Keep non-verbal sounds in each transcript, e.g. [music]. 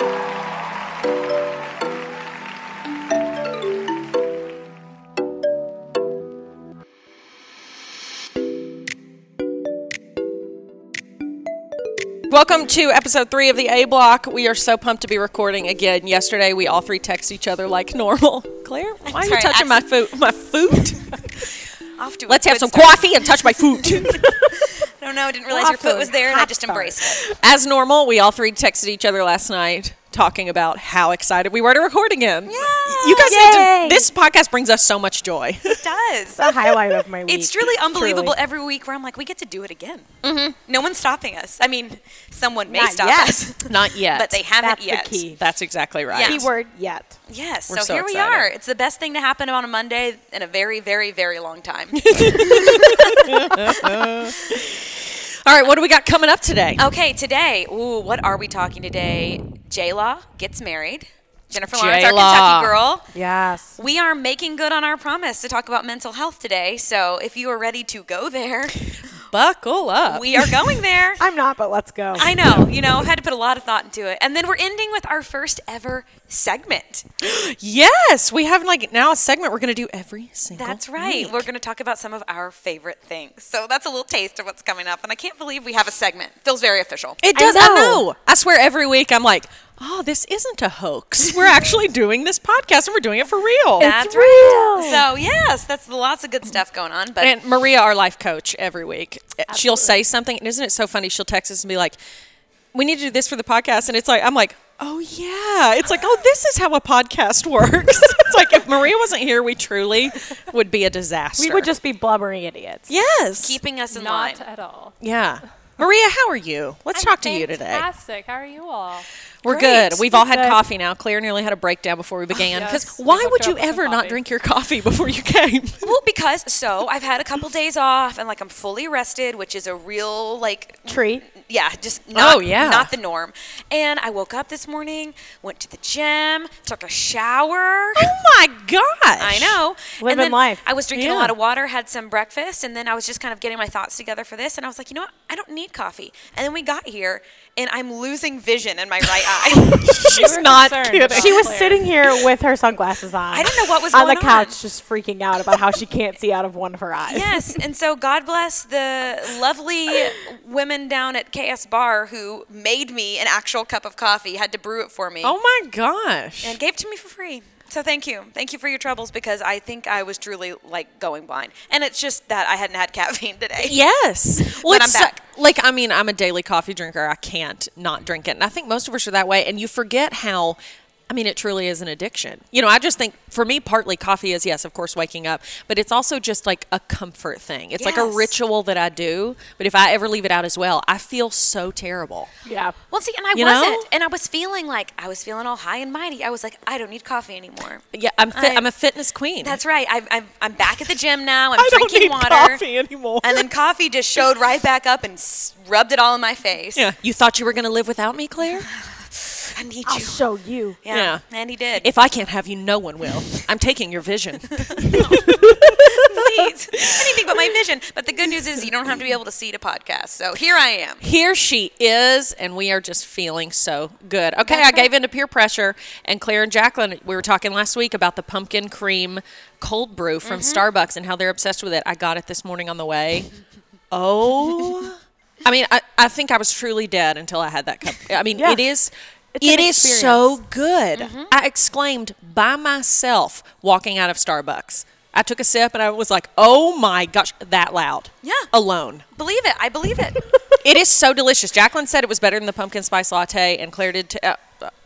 Welcome to episode three of the A Block. We are so pumped to be recording again. Yesterday, we all three text each other like normal. [laughs] Claire, why are you sorry, touching my food? My [laughs] to Let's have some start. coffee and touch my food. [laughs] I don't know. I didn't realize your foot Hot was there, and I just start. embraced it. As normal, we all three texted each other last night talking about how excited we were to record again. Yeah. You guys need to, this podcast brings us so much joy. It [laughs] does. the highlight of my week. It's really unbelievable truly. every week where I'm like, we get to do it again. Mm-hmm. No one's stopping us. I mean, someone may Not stop yet. us, [laughs] Not yet. but they haven't That's yet. the key. That's exactly right. Yeah. Keyword yet. Yes. We're So, so here we are. It's the best thing to happen on a Monday in a very, very, very long time. [laughs] All right, what do we got coming up today? okay, today. Ooh, what are we talking today? J Law gets married. Jennifer Lawrence, our J-Law. Kentucky girl. Yes. We are making good on our promise to talk about mental health today. So if you are ready to go there, [laughs] Buckle up. we are going there. [laughs] I'm not, but let's go. I know, you know, had to put a lot of thought into it. And then we're ending with our first ever segment. [gasps] yes, we have like now a segment we're going to do every single That's right. week. We're going to talk about some of our favorite things. So that's a little taste of what's coming up. And I can't believe we have a segment. Feels very official. It does. I know. know. I swear every week I'm like, oh, this isn't a hoax. We're actually [laughs] doing this podcast and we're doing it for real. That's real. right. So yes, that's lots of good stuff going on. But and Maria, our life coach, every week, eh, she'll say something, and isn't it so funny? She'll text us and be like, "We need to do this for the podcast," and it's like, I'm like, "Oh yeah," it's like, "Oh, this is how a podcast [laughs] works." it's like if Maria wasn't here, we truly would be a disaster. We would just be blubbering idiots. yes, keeping us in Not line. at all. yeah. Maria, how are you? Let's I'm talk to you today. Fantastic. How are you all? We're Great. good. We've all had coffee now. Claire nearly had a breakdown before we ah, began. Because Yes, why would you up with some ever not coffee. drink your coffee before you came? [laughs] Well, because so I've had a couple days off and like I'm fully rested, which is a real like Treat. yeah, just not, Oh, yeah. not the norm. And I woke up this morning, went to the gym, took a shower. oh my gosh! I know. Living and then life. I was drinking Yeah. a lot of water, had some breakfast, and then I was just kind of getting my thoughts together for this. And I was like, you know what? I don't need coffee. And then we got here, and I'm losing vision in my right [laughs] eye. [laughs] She's not kidding. She was sitting here with her sunglasses on. I didn't know what was on going the couch, on. just freaking out about how she can't see out of one of her eyes. yes. And so God bless the lovely women down at KS Bar who made me an actual cup of coffee, had to brew it for me, Oh my gosh! and gave it to me for free. So thank you. Thank you for your troubles because I think I was truly like going blind. And it's just that I hadn't had [laughs] caffeine today. Yes. Well, But I'm back. like I mean, I'm a daily coffee drinker. I can't not drink it, and I think most of us are that way. And you forget how. I mean, it truly is an addiction. You know, I just think for me, partly coffee is yes, of course, waking up, but it's also just like a comfort thing. It's like a ritual that I do. But if I ever leave it out as well, I feel so terrible. Yeah. Well, see, and I You wasn't, and I was feeling like I was feeling all high and mighty. I was like, I don't need coffee anymore. Yeah, I'm fit, I- I'm a fitness queen. That's right. I'm, I'm, I'm back at the gym now. I'm I don't drinking need water. coffee anymore. And then coffee just showed right back up and s- rubbed it all in my face. yeah, you thought you were going to live without me, Claire? [laughs] I need you. I'll you. show you. Yeah. Yeah. And he did. If I can't have you, no one will. I'm taking your vision. [laughs] Please. Anything but my vision. But the good news is you don't have to be able to see the podcast. So here I am. Here she is, and we are just feeling so good. Okay, That's I gave right. in to peer pressure, and Claire and Jacqueline, we were talking last week about the pumpkin cream cold brew from Mm-hmm. Starbucks and how they're obsessed with it. I got it this morning on the way. [laughs] Oh, I mean, I, I think I was truly dead until I had that cup. I mean, Yeah. it is. It's It is so good. Mm-hmm. I exclaimed by myself walking out of Starbucks. I took a sip and I was like, "Oh my gosh, that loud!" Yeah. alone. Believe it. I believe it. [laughs] It is so delicious. Jacqueline said it was better than the pumpkin spice latte, and Claire did. T- uh, uh,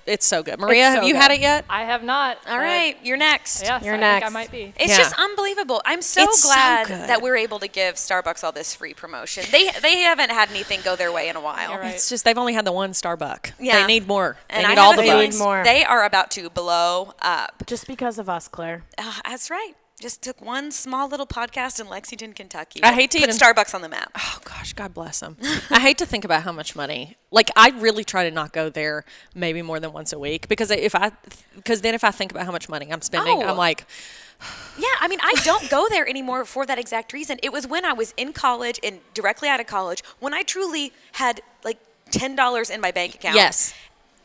it's so good. Maria, so have you had it yet? I have not. All right. You're next. Yes, You're I think I might be. It's Yeah. just unbelievable. I'm so It's glad good. that we're able to give Starbucks all this free promotion. They they haven't had anything go their way in a while. Right. It's just they've only had the one Starbucks. Yeah. They need more. And they I need all the a They need more. They are about to blow up. Just because of us, Claire. Uh, that's right. Just took one small little podcast in Lexington, Kentucky. I hate to put even- Starbucks on the map. Oh gosh, God bless them. I hate to think about how much money. Like I really try to not go there maybe more than once a week because if I because then if I think about how much money I'm spending, Oh. I'm like, Yeah, I mean, I don't go there anymore for that exact reason. It was when I was in college and directly out of college when I truly had like ten dollars in my bank account. yes,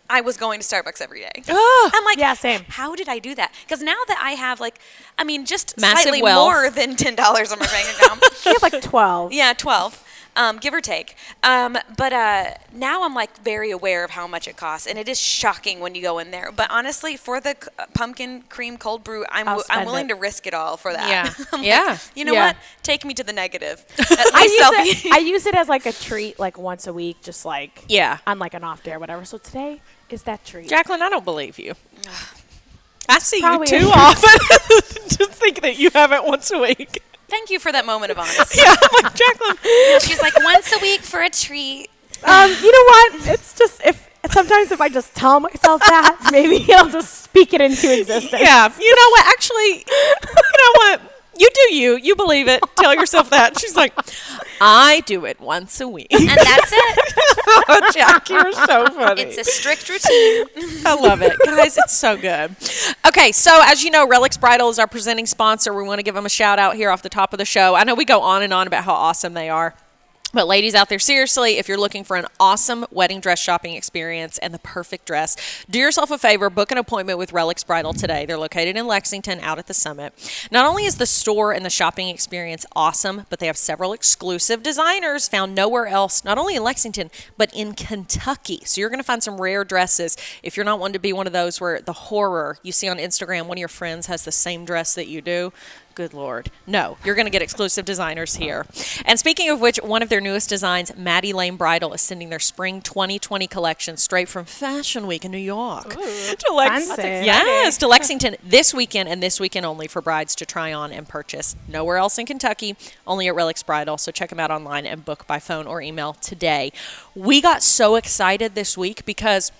I was going to Starbucks every day. [gasps] Ah. I'm like, Yeah, same. How did I do that? Because now that I have like, I mean, just Massive slightly wealth. more than ten dollars on my bank [laughs] account. You have like 12. yeah, twelve, um, give or take. Um, but uh, now I'm like very aware of how much it costs, and it is shocking when you go in there. But honestly, for the c- uh, pumpkin cream cold brew, I'm w- I'm willing it. to risk it all for that. Yeah. [laughs] I'm like, Yeah. you know Yeah. what? Take me to the negative. [laughs] I use, it. I use it as like a treat, like once a week, just like Yeah. on like an off day or whatever. So today is that true? Jacqueline, I don't believe you. [sighs] I see Probably you too is. often [laughs] [laughs] to think that you have it once a week. Thank you for that moment of [laughs] honesty. Yeah, I'm like, Jacqueline. She's like once a week for a treat. Um, you know what? It's just if sometimes if I just tell myself that, maybe I'll just speak it into existence. Yeah, you know what? Actually, you know what? You do you. You believe it. Tell yourself that. She's like, I do it once a week. And that's it. [laughs] oh, Jack, you're so funny. It's a strict routine. I love it. Guys, it's so good. Okay, so as you know, Relics Bridal is our presenting sponsor. We want to give them a shout out here off the top of the show. I know we go on and on about how awesome they are. But ladies out there, seriously, if you're looking for an awesome wedding dress shopping experience and the perfect dress, do yourself a favor, book an appointment with Relics Bridal today. They're located in Lexington out at the Summit. Not only is the store and the shopping experience awesome, but they have several exclusive designers found nowhere else, not only in Lexington, but in Kentucky. So you're going to find some rare dresses. If you're not one to be one of those where the horror you see on Instagram, one of your friends has the same dress that you do, Good Lord. No, you're going to get exclusive designers here. And speaking of which, one of their newest designs, Madi Lane Bridal, is sending their spring 2020 collection straight from Fashion Week in New York [laughs] to Lex-. Yes, to Lexington this weekend and this weekend only for brides to try on and purchase. Nowhere else in Kentucky, only at Relics Bridal. So check them out online and book by phone or email today. We got so excited this week because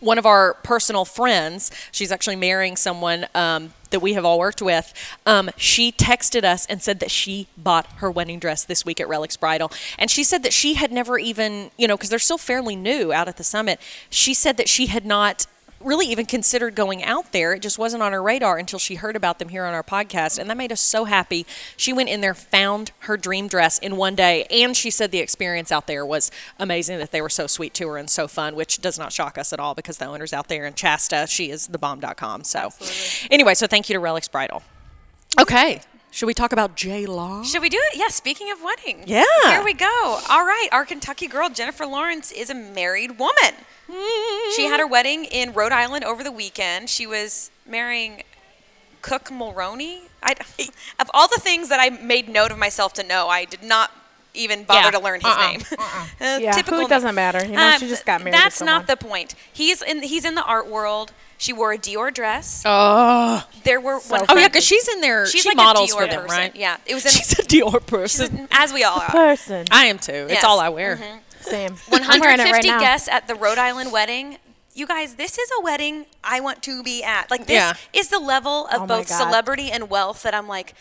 one of our personal friends, she's actually marrying someone um, that we have all worked with. Um, she texted us and said that she bought her wedding dress this week at Relics Bridal. And she said that she had never even, you know, because they're still fairly new out at the summit, she said that she had not really even considered going out there. It just wasn't on her radar until she heard about them here on our podcast. And that made us so happy. She went in there, found her dream dress in one day. And she said the experience out there was amazing, that they were so sweet to her and so fun, which does not shock us at all because the owner's out there in Chasta. She is the thebomb.com. So, anyway, so thank you to Relics Bridal. Okay. Should we talk about J Law? Should we do it? Yeah, speaking of weddings. Yeah. Here we go. All right. Our Kentucky girl, Jennifer Lawrence, is a married woman. She had her wedding in Rhode Island over the weekend. She was marrying Cooke Mulroney. I, [laughs] of all the things that I made note of myself to know, I did not even bother Yeah. to learn his Uh-uh. name. [laughs] Uh, Yeah, who it doesn't matter. You know, Um, she just got married. to That's not the point. He's in. He's in the art world. She wore a Dior dress. Oh. there were. So when- Oh, yeah, because she's in there. She's she like models a Dior for them, person. right? Yeah, it was in. [laughs] She's a Dior person. a- as we all are. person. I am too. It's Yes. all I wear. Mm-hmm. Same. [laughs] I'm wearing it 150 right guests at the Rhode Island wedding. You guys, this is a wedding I want to be at. Like this Yeah. is the level of Oh both celebrity and wealth that I'm like,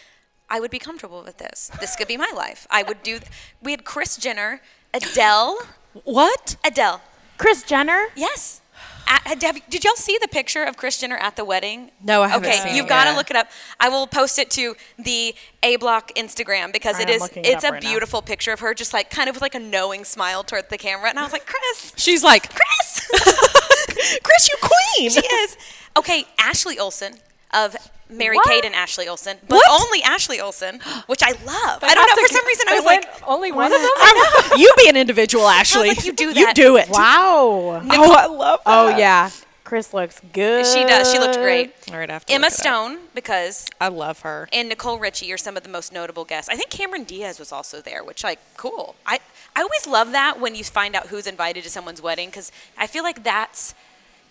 I would be comfortable with this. This could be my life. I would do. We had Kris Jenner, Adele, What? Adele. Kris Jenner. Yes. At, have, did y'all see the picture of Kris Jenner at the wedding? No, I haven't Okay, seen you've got to yet. look it up. I will post it to the A Block Instagram because I it am is looking it it's a right now. beautiful picture of her just like kind of with like a knowing smile toward the camera and I was like, "Kris, She's like, Kris." [laughs] Kris, you queen. she is. Okay, Ashley Olsen of Mary What? Kate and Ashley Olsen, but What? only Ashley Olsen, which I love. I don't know for some reason I was like, only one of them. [laughs] you be an individual, Ashley. like, you do that. You do it. Wow. Oh, I love oh, that. Oh yeah. Kris looks good. she does. She looked great. All right, I have to Emma look up. Stone because I love her. and Nicole Richie are some of the most notable guests. I think Cameron Diaz was also there, which like cool. I I always love that when you find out who's invited to someone's wedding because I feel like that's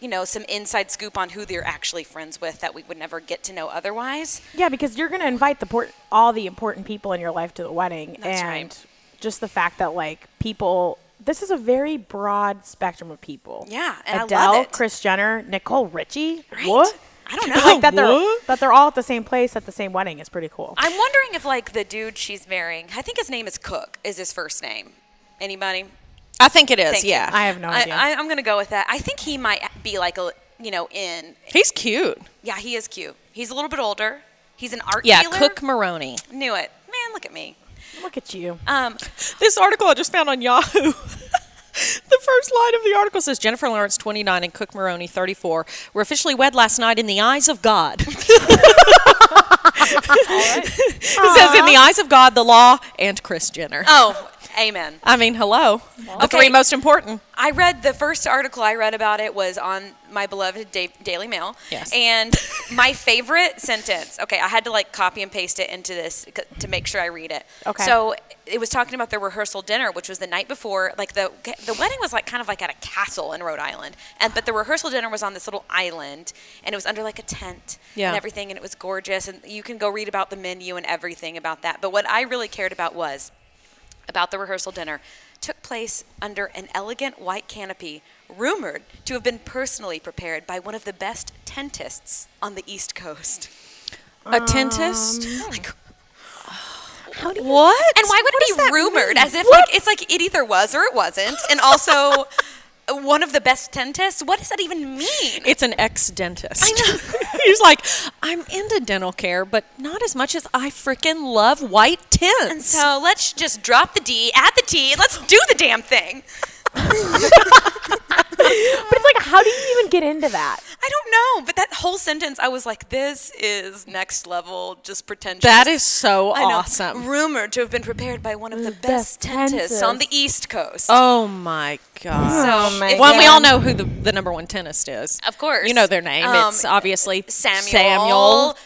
you know some inside scoop on who they're actually friends with that we would never get to know otherwise. Yeah, because you're gonna invite the port- all the important people in your life to the wedding, That's and right. just the fact that like people. This is a very broad spectrum of people. Yeah, and Adele. Kris Jenner, Nicole Richie. Right? What? I don't [laughs] know. Like that they're What? that they're all at the same place at the same wedding is pretty cool. I'm wondering if like the dude she's marrying, I think his name is Cooke. Is his first name? Anybody? I think it is. Thank you. yeah. I have no I, idea. I, I'm gonna go with that. I think he might be like a you know in He's cute. yeah he is cute. He's a little bit older. He's an art Yeah, dealer. Cooke Maroney. Knew it. Man, look at me. Look at you. Um, This article I just found on Yahoo. [laughs] the first line of the article says Jennifer Lawrence, 29, and Cooke Maroney, 34, were officially wed last night in the eyes of God. [laughs] [laughs] it says in the eyes of God, the law, and Kris Jenner. Oh, amen. I mean, hello. The Okay. three most important. I read the first article I read about it was on my beloved da- Daily Mail. Yes. And [laughs] my favorite sentence. Okay, I had to like copy and paste it into this c- to make sure I read it. Okay. So it was talking about the rehearsal dinner, which was the night before. Like the the wedding was like kind of like at a castle in Rhode Island, and but the rehearsal dinner was on this little island, and it was under like a tent Yeah. and everything, and it was gorgeous. And you can go read about the menu and everything about that. But what I really cared about was about the rehearsal dinner took place under an elegant white canopy rumored to have been personally prepared by one of the best tentists on the East Coast. A tentist? Um, oh like, [sighs] what? and why would What it be rumored mean? as if like it's like it either was or it wasn't and also [laughs] one of the best dentists what does that even mean It's an ex-dentist. I know. [laughs] He's like, I'm into dental care, but not as much as I freaking love white tints. and so let's just drop the D, add the T, let's do the damn thing. [laughs] But it's like, how do you even get into that? I don't know, but that whole sentence, I was like, this is next level, just pretentious. that is so I know. awesome. Rumored to have been prepared by one of the best best dentists on the. East Coast. Oh my god. so, my well, we all know who the, the number one dentist is. Of course. You know their name. Um, it's obviously Samuel. Samuel.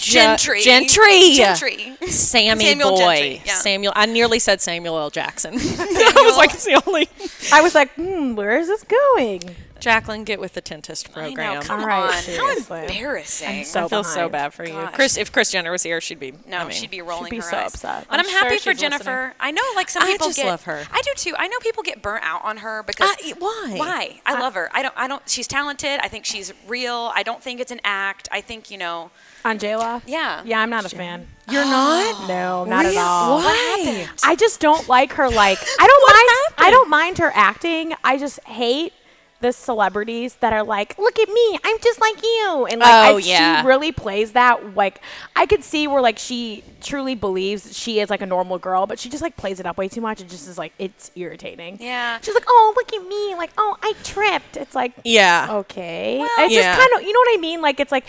Gentry. Gentry. Gentry. Sammy Samuel boy. Gentry, yeah. Samuel. I nearly said Samuel L. Jackson. [laughs] [laughs] I was like, it's the only. I was like, hmm, where is this going? Jacqueline, get with the dentist I know, program. come All right, on. How seriously. embarrassing. so I feel so bad for you. Kris, if Kris Jenner was here, she'd be. no, I mean, she'd be rolling she'd be her so eyes. upset. But I'm, I'm sure happy for Jennifer. listening. I know, like some I people just get. love her. I do too. I know people get burnt out on her because. Uh, why? Why? I love her. I don't. I don't. She's talented. I think she's real. I don't think it's an act. I think you know. On J-Law? Yeah. Yeah, I'm not a fan. [gasps] You're not. [gasps] No, not Really? at all. Why? I just don't like her. Like, [gasps] I don't What mind. I don't mind her acting. I just hate the celebrities that are like, "Look at me, I'm just like you," and like, Oh, I, yeah. she really plays that. Like, I could see where like she truly believes she is like a normal girl, but she just like plays it up way too much. and just is like, it's irritating. Yeah. She's like, "Oh, look at me," like, "Oh, I tripped." It's like, Yeah. okay. Well- it's Yeah. just kind of, you know what I mean? Like, it's like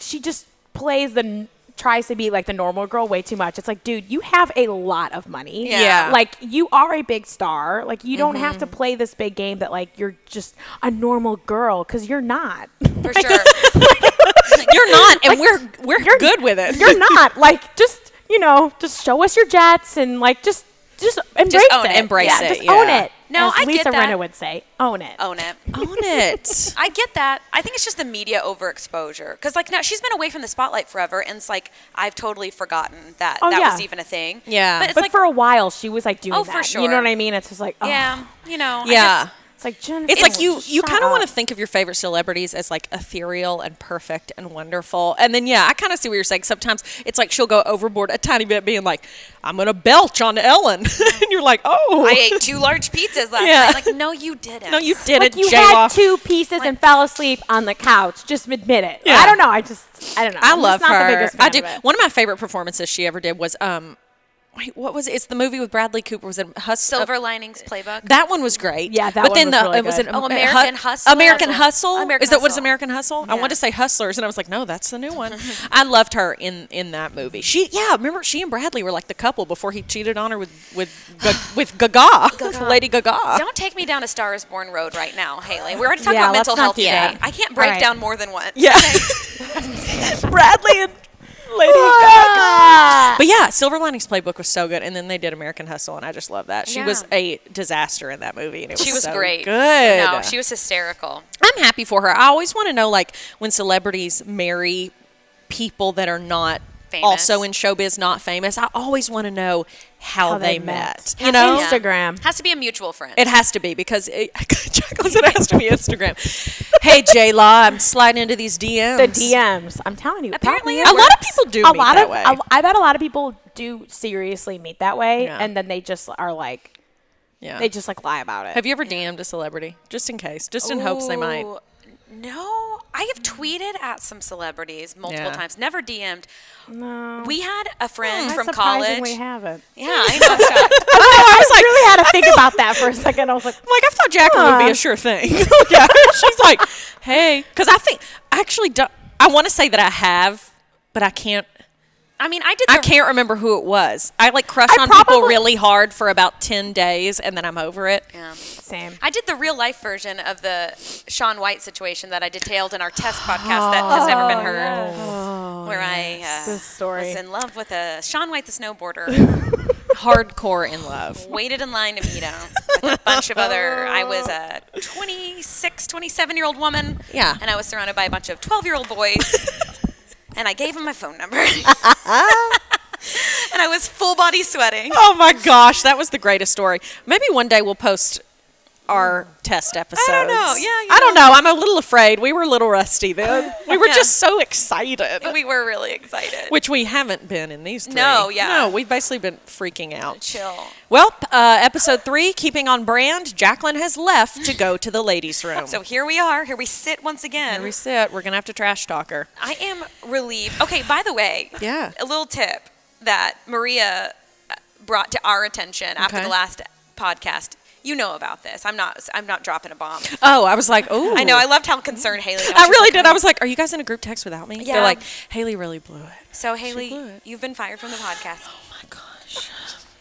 she just plays the tries to be like the normal girl way too much. It's like, dude, you have a lot of money. Yeah. Yeah. Like you are a big star. Like you don't have to Mm-hmm. play this big game that like you're just a normal girl because you're not. For [laughs] sure. You're [laughs] not, and we're we're good with it. you're not. [laughs] Like just you know, just show us your jets and like just just embrace own it. it. Embrace yeah, it, Just yeah. own it. No, as I get Lisa that. Rinna would say, own it. Own it. [laughs] Own it. [laughs] I get that. I think it's just the media overexposure. Because, like, now she's been away from the spotlight forever, and it's like, I've totally forgotten that Oh, that yeah. was even a thing. Yeah. But it's but like, for a while, she was like doing Oh, that. for sure. You know what I mean? It's just like, oh, yeah, you know. I Yeah. Just- It's like Jennifer. It's like you you kind of want to think of your favorite celebrities as like ethereal and perfect and wonderful. And then yeah, I kind of see what you're saying. Sometimes it's like she'll go overboard a tiny bit being like, "I'm going to belch on Ellen." [laughs] and you're like, "Oh." I ate two large pizzas last Yeah. night. Like, no, you didn't. no, you didn't, Like you J-Law. had two pieces and fell asleep on the couch. Just admit it. Yeah. I don't know. I just I don't know. I I'm love not her. The biggest I do. of it. One of my favorite performances she ever did was um wait, what was it? It's the movie with Bradley Cooper. Was it Hus- Silver Linings Playbook. that one was great. Yeah, that but one then was the really it was good. an Oh, American Hu- Hustle? American Hustle. Hustle. American Is that what is American Hustle? I Yeah. wanted to say Hustlers, and I was like, no, that's the new one. [laughs] I loved her in in that movie. She yeah, remember she and Bradley were like the couple before he cheated on her with with [laughs] with Gaga, Lady Gaga. Don't take me down a Star is Born road right now, Hayley. We're already talking Yeah, about mental let's not health do today. I can't break All right. down more than once. Yeah, [laughs] Bradley and Lady Gaga. Ah. But yeah, Silver Linings Playbook was so good, and then they did American Hustle, and I just love that. She was a disaster in that movie, and it was She was so great. Good. No, she was hysterical. I'm happy for her. I always want to know, like, when celebrities marry people that are not Famous. also in showbiz, not famous. I always want to know how, How they, they met. met. You know, Yeah. Instagram. Has to be a mutual friend. it has to be because it, [laughs] Jacqueline said it has to be Instagram. hey, J Law, I'm sliding into these DMs. The DMs. I'm telling you. Apparently it A lot of people do a meet lot that of way. a- I bet a lot of people do seriously meet that way, Yeah. and then they just are like yeah. they just like lie about it. Have you ever DM'd a celebrity, just in case, just in hopes they might? Ooh, No, I have tweeted at some celebrities multiple Yeah. times, never DM'd. No. We had a friend I from college. We haven't. Yeah, I know. I'm [laughs] shocked. I was like, [laughs] really had to think about that for a second. I was like, I'm like, I thought Jacqueline would be a sure thing. [laughs] yeah. She's like, hey, because I think I actually do, I want to say that I have, but I can't. I mean, I did. The, I can't remember who it was. I like crush I on people really hard for about ten days, and then I'm over it. Yeah. same. I did the real life version of the Shaun White situation that I detailed in our test [gasps] podcast that has never been heard, where I uh, This story. was in love with a Shaun White the snowboarder. [laughs] Hardcore in love. waited in line to meet him with a bunch of other. I was a 26, 27 year old woman. Yeah. And I was surrounded by a bunch of 12 year old boys. [laughs] and I gave him my phone number. [laughs] [laughs] and I was full body sweating. Oh my gosh, that was the greatest story. Maybe one day we'll post our test episodes. know. Yeah, I don't know. I'm a little afraid. We were a little rusty then. We were [laughs] Yeah. just so excited. We were really excited. which we haven't been in these three. No, yeah. No, we've basically been freaking out. Chill. Well, uh, episode three, keeping on brand, Jacqueline has left to go to the ladies' room. So here we are. Here we sit once again. Here we sit. We're going to have to trash talk her. I am relieved. Okay, by the way, Yeah. a little tip that Maria uh, brought to our attention after Okay. the last podcast. You know about this. I'm not. I'm not dropping a bomb. Oh, I was like, oh. I know. I loved how concerned Hayley. I really did. I was like, are you guys in a group text without me? Yeah. They're like, Hayley really blew it. So Hayley, it. you've been fired from the podcast. Oh my gosh.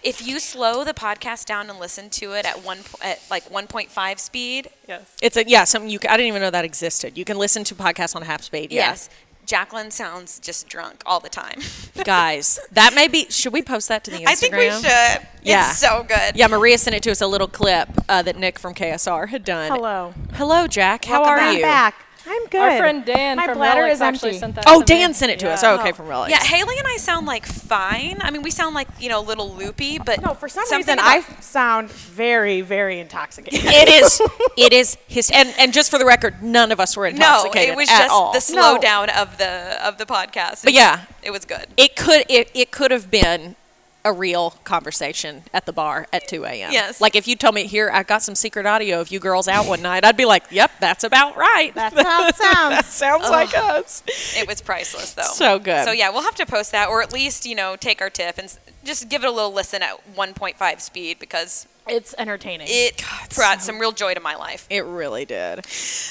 If you slow the podcast down and listen to it at one po- at like 1.5 speed, Yes. It's a, yeah, something you, ca- I didn't even know that existed. You can listen to podcasts on half speed. Yeah. yes, Jacqueline sounds just drunk all the time. [laughs] Guys, that may be, should we post that to the Instagram? I think we should. Yeah. It's so good. Yeah, Maria sent it to us a little clip uh, that Nick from KSR had done. Hello. Hello, Jack. How Welcome are back. I'm you? back. I'm good. Our friend Dan My from bladder Relics is actually empty. sent that. Oh, to me. Dan sent it to us. Yeah. Oh, okay, from Relics. Yeah, Hayley and I sound like fine. I mean, we sound like you know a little loopy, but No, for some something reason I about- sound very, very intoxicated. [laughs] It is. [laughs] It is his. And and just for the record, none of us were no, intoxicated it was at just all. the No. slowdown of the of the podcast. But yeah. it was good. it could. It, it could have been a real conversation at the bar at 2 a.m. Yes. Like if you told me here, I got some secret audio of you girls out one night, I'd be like, "Yep, that's about right. That's how it [laughs] that sounds. sounds like us." It was priceless, though. So good. So yeah, we'll have to post that, or at least you know take our tip and just give it a little listen at 1.5 speed because It's entertaining. it brought some real joy to my life. It really did.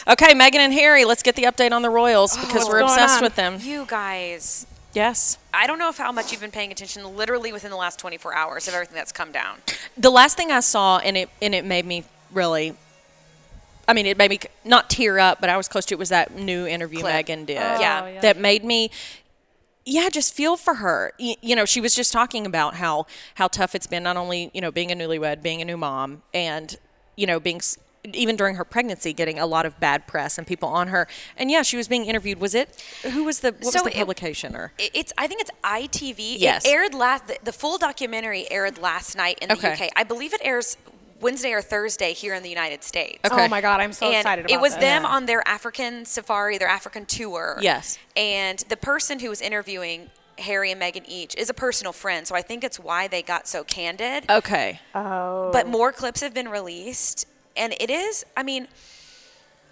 Okay, Meghan and Harry, let's get the update on the Royals oh, because what's we're obsessed on? with them. You guys, Yes. I don't know if how much you've been paying attention. Literally within the last 24 hours of everything that's come down. the last thing I saw, and it and it made me really. I mean, it made me not tear up, but I was close to it. Was that new interview Clip. Meghan did? Oh, yeah. Oh, yeah. that made me. Yeah, just feel for her. You know, she was just talking about how how tough it's been, not only you know being a newlywed, being a new mom, and you know being even during her pregnancy, getting a lot of bad press and people on her. And yeah, she was being interviewed. Was it who was the what So was the it- publication or? It's I think it's ITV. Yes. It aired last. The, the full documentary aired last night in the Okay. UK. I believe it airs Wednesday or Thursday here in the United States. Okay. Oh my god, I'm so and excited about it was this. them Yeah. on their African safari, their African tour. Yes. And the person who was interviewing Harry and Meghan each is a personal friend, so I think it's why they got so candid. Okay. Oh. But more clips have been released, and it is. I mean,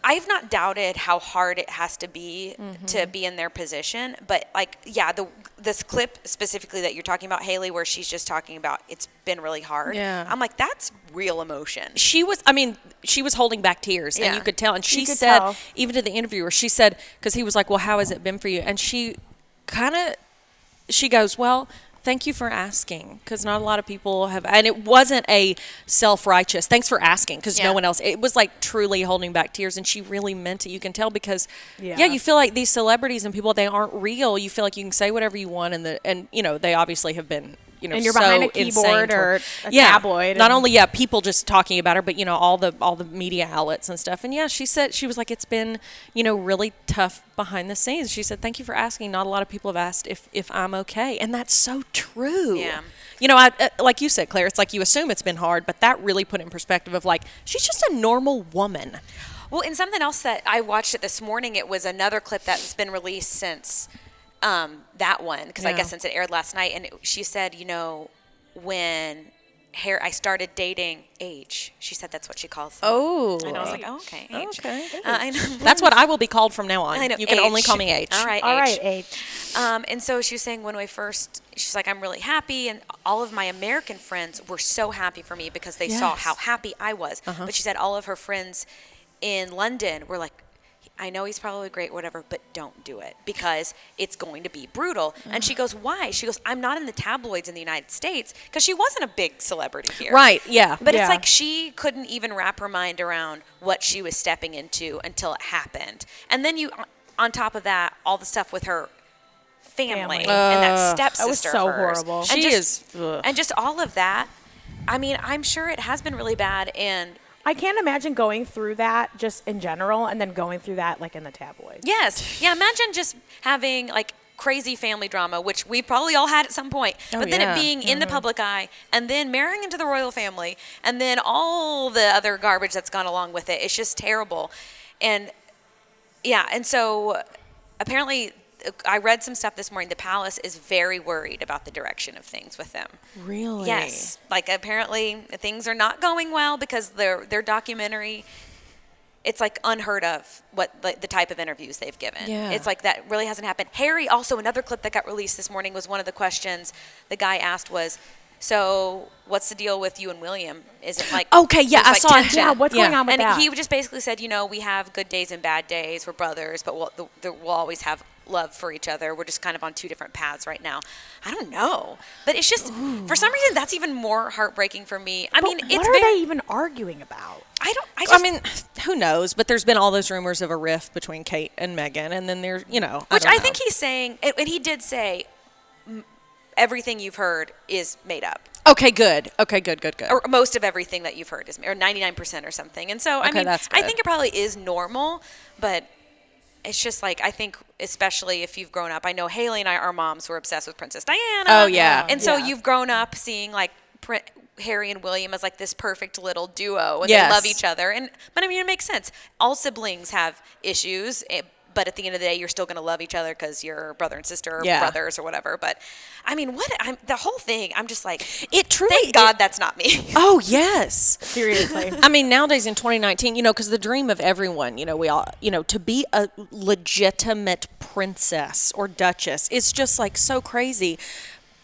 I've not doubted how hard it has to be Mm-hmm. to be in their position, but like, yeah, the this clip specifically that you're talking about, Hayley, where she's just talking about it's been really hard. Yeah. I'm like, that's real emotion. she was i mean she was holding back tears and you could tell and she said tell. even to the interviewer she said because he was like well how has it been for you and she kind of she goes well thank you for asking because not a lot of people have and it wasn't a self-righteous thanks for asking because Yeah. no one else it was like truly holding back tears and she really meant it you can tell because yeah. Yeah. you feel like these celebrities and people they aren't real you feel like you can say whatever you want and the and you know they obviously have been you know And you're so behind a keyboard or a yeah, tabloid not only yeah people just talking about her but you know all the all the media outlets and stuff. And yeah she said she was like it's been you know really tough behind the scenes. She said thank you for asking. Not a lot of people have asked if if i'm okay. And that's so true. Yeah. you know I, uh, like you said claire it's like you assume it's been hard but that really put in perspective of like she's just a normal woman. Well, and something else that I watched it this morning, it was another clip that's been released since um, that one, because I guess since it aired last night. And it, she said, you know, when Harry, I started dating H. She said that's what she calls. Them. Oh. and I was like, oh, okay, H. Okay. Uh, I know. [laughs] That's what I will be called from now on. I know, You can only call me H. All right, All H. right, H. Um, and so she was saying when we first, she's like, I'm really happy, and all of my American friends were so happy for me because they saw how happy I was. Uh-huh. But she said all of her friends in London were like, I know he's probably great, whatever, but don't do it because it's going to be brutal. And she goes, Why? She goes, I'm not in the tabloids in the United States because she wasn't a big celebrity here. Right, yeah. But Yeah. it's like she couldn't even wrap her mind around what she was stepping into until it happened. And then you, on top of that, all the stuff with her family, Family. and that Ugh. stepsister. That was so hers. horrible. And She just, is- ugh. and just all of that. I mean, I'm sure it has been really bad, and I can't imagine going through that just in general and then going through that like in the tabloids. yes, yeah. Imagine just having like crazy family drama, which we probably all had at some point, Oh, but then yeah. it being in the mm-hmm. public eye, and then marrying into the royal family, and then all the other garbage that's gone along with it. It's just terrible, and yeah, and so apparently. Uh, I read some stuff this morning. The palace is very worried about the direction of things with them. Really? Yes, like apparently things are not going well because their their documentary. It's like unheard of what like, the type of interviews they've given. Yeah. It's like that really hasn't happened. Harry also another clip that got released this morning was one of the questions the guy asked was, "So what's the deal with you and William? Is it like Okay, yeah, there's, I like, saw it. tension?" Yeah, what's Yeah. going on with and that? he just basically said, you know, we have good days and bad days. We're brothers, but we'll, the, the, we'll always have love for each other. We're just kind of on two different paths right now. I don't know, but it's just for some reason that's even more heartbreaking for me. I But mean, what it's are very. they even arguing about? I don't. I I, mean, who knows? But there's been all those rumors of a rift between Kate and Meghan, and then there's, you know, which don't I, know. think he's saying, and, and he did say, everything you've heard is made up. Okay, good. Okay, good, good, good. or most of everything that you've heard is or 99% or something and so i mean that's i think it probably is normal but it's just like i think especially if you've grown up i know hayley and i our moms were obsessed with princess diana Oh, yeah. and so Yeah. you've grown up seeing like Prin- harry and william as like this perfect little duo and Yes. they love each other and but i mean it makes sense all siblings have issues eh, but at the end of the day, you're still going to love each other because you're brother and sister, or Yeah. brothers or whatever. But I mean, what I'm, the whole thing, I'm just like, It truly- thank God that's not me. [laughs] oh, yes. Seriously. I mean, nowadays in 2019, you know, because the dream of everyone, you know, we all, you know, to be a legitimate princess or duchess is just like so crazy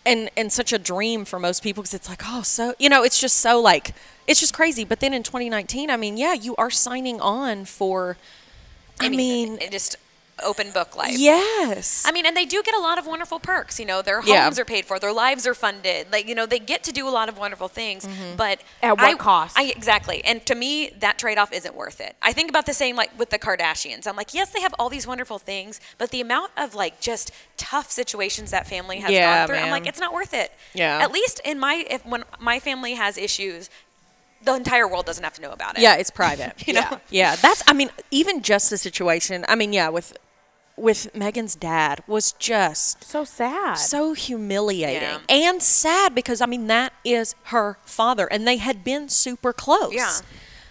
and and such a dream for most people because it's like, oh, so, you know, it's just so like, it's just crazy. But then in 2019, I mean, yeah, you are signing on for, I mean, it just open book life. yes. I mean, and they do get a lot of wonderful perks. You know, their homes Yeah. are paid for, their lives are funded. Like, you know, they get to do a lot of wonderful things. Mm-hmm. But At what I- cost? I, exactly. And to me, that trade off isn't worth it. I think about the same like with the Kardashians. I'm like, yes, they have all these wonderful things, but the amount of like just tough situations that family has Yeah, gone through, I'm like, it's not worth it. Yeah. At least in my if when my family has issues, the entire world doesn't have to know about it. Yeah, it's private. [laughs] You know? Yeah. Yeah, that's. I mean, even just the situation. I mean, yeah, with with Meghan's dad was just so sad. so humiliating Yeah. and sad because I mean that is her father, and they had been super close. Yeah.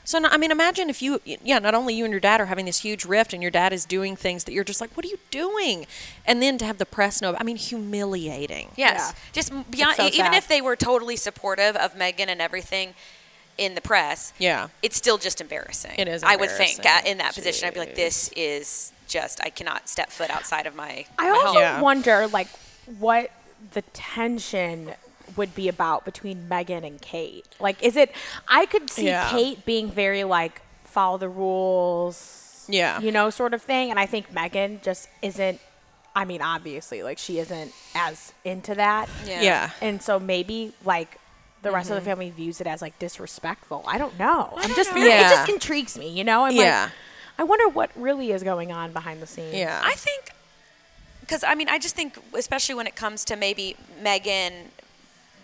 So I mean, imagine if you, yeah, not only you and your dad are having this huge rift, and your dad is doing things that you're just like, what are you doing? And then to have the press know, I mean, humiliating. Yes. Yeah. Just beyond, so even sad. if they were totally supportive of Meghan and everything in the press, Yeah. it's still just embarrassing. It is I would think embarrassing. uh, in that position, I'd be like, this is just, I cannot step foot outside of my, I my also home. Yeah. wonder, like, what the tension would be about between Meghan and Kate. Like, is it? I could see Yeah. Kate being very like follow the rules, Yeah. you know, sort of thing, and I think Meghan just isn't. I mean, obviously, like she isn't as into that, Yeah. Yeah. and so maybe like the rest Mm-hmm. of the family views it as like disrespectful. I don't know. I'm don't just know. very, it just intrigues me, you know. I'm Yeah. like, I wonder what really is going on behind the scenes. Yeah. I think, because I mean, I just think, especially when it comes to maybe Meghan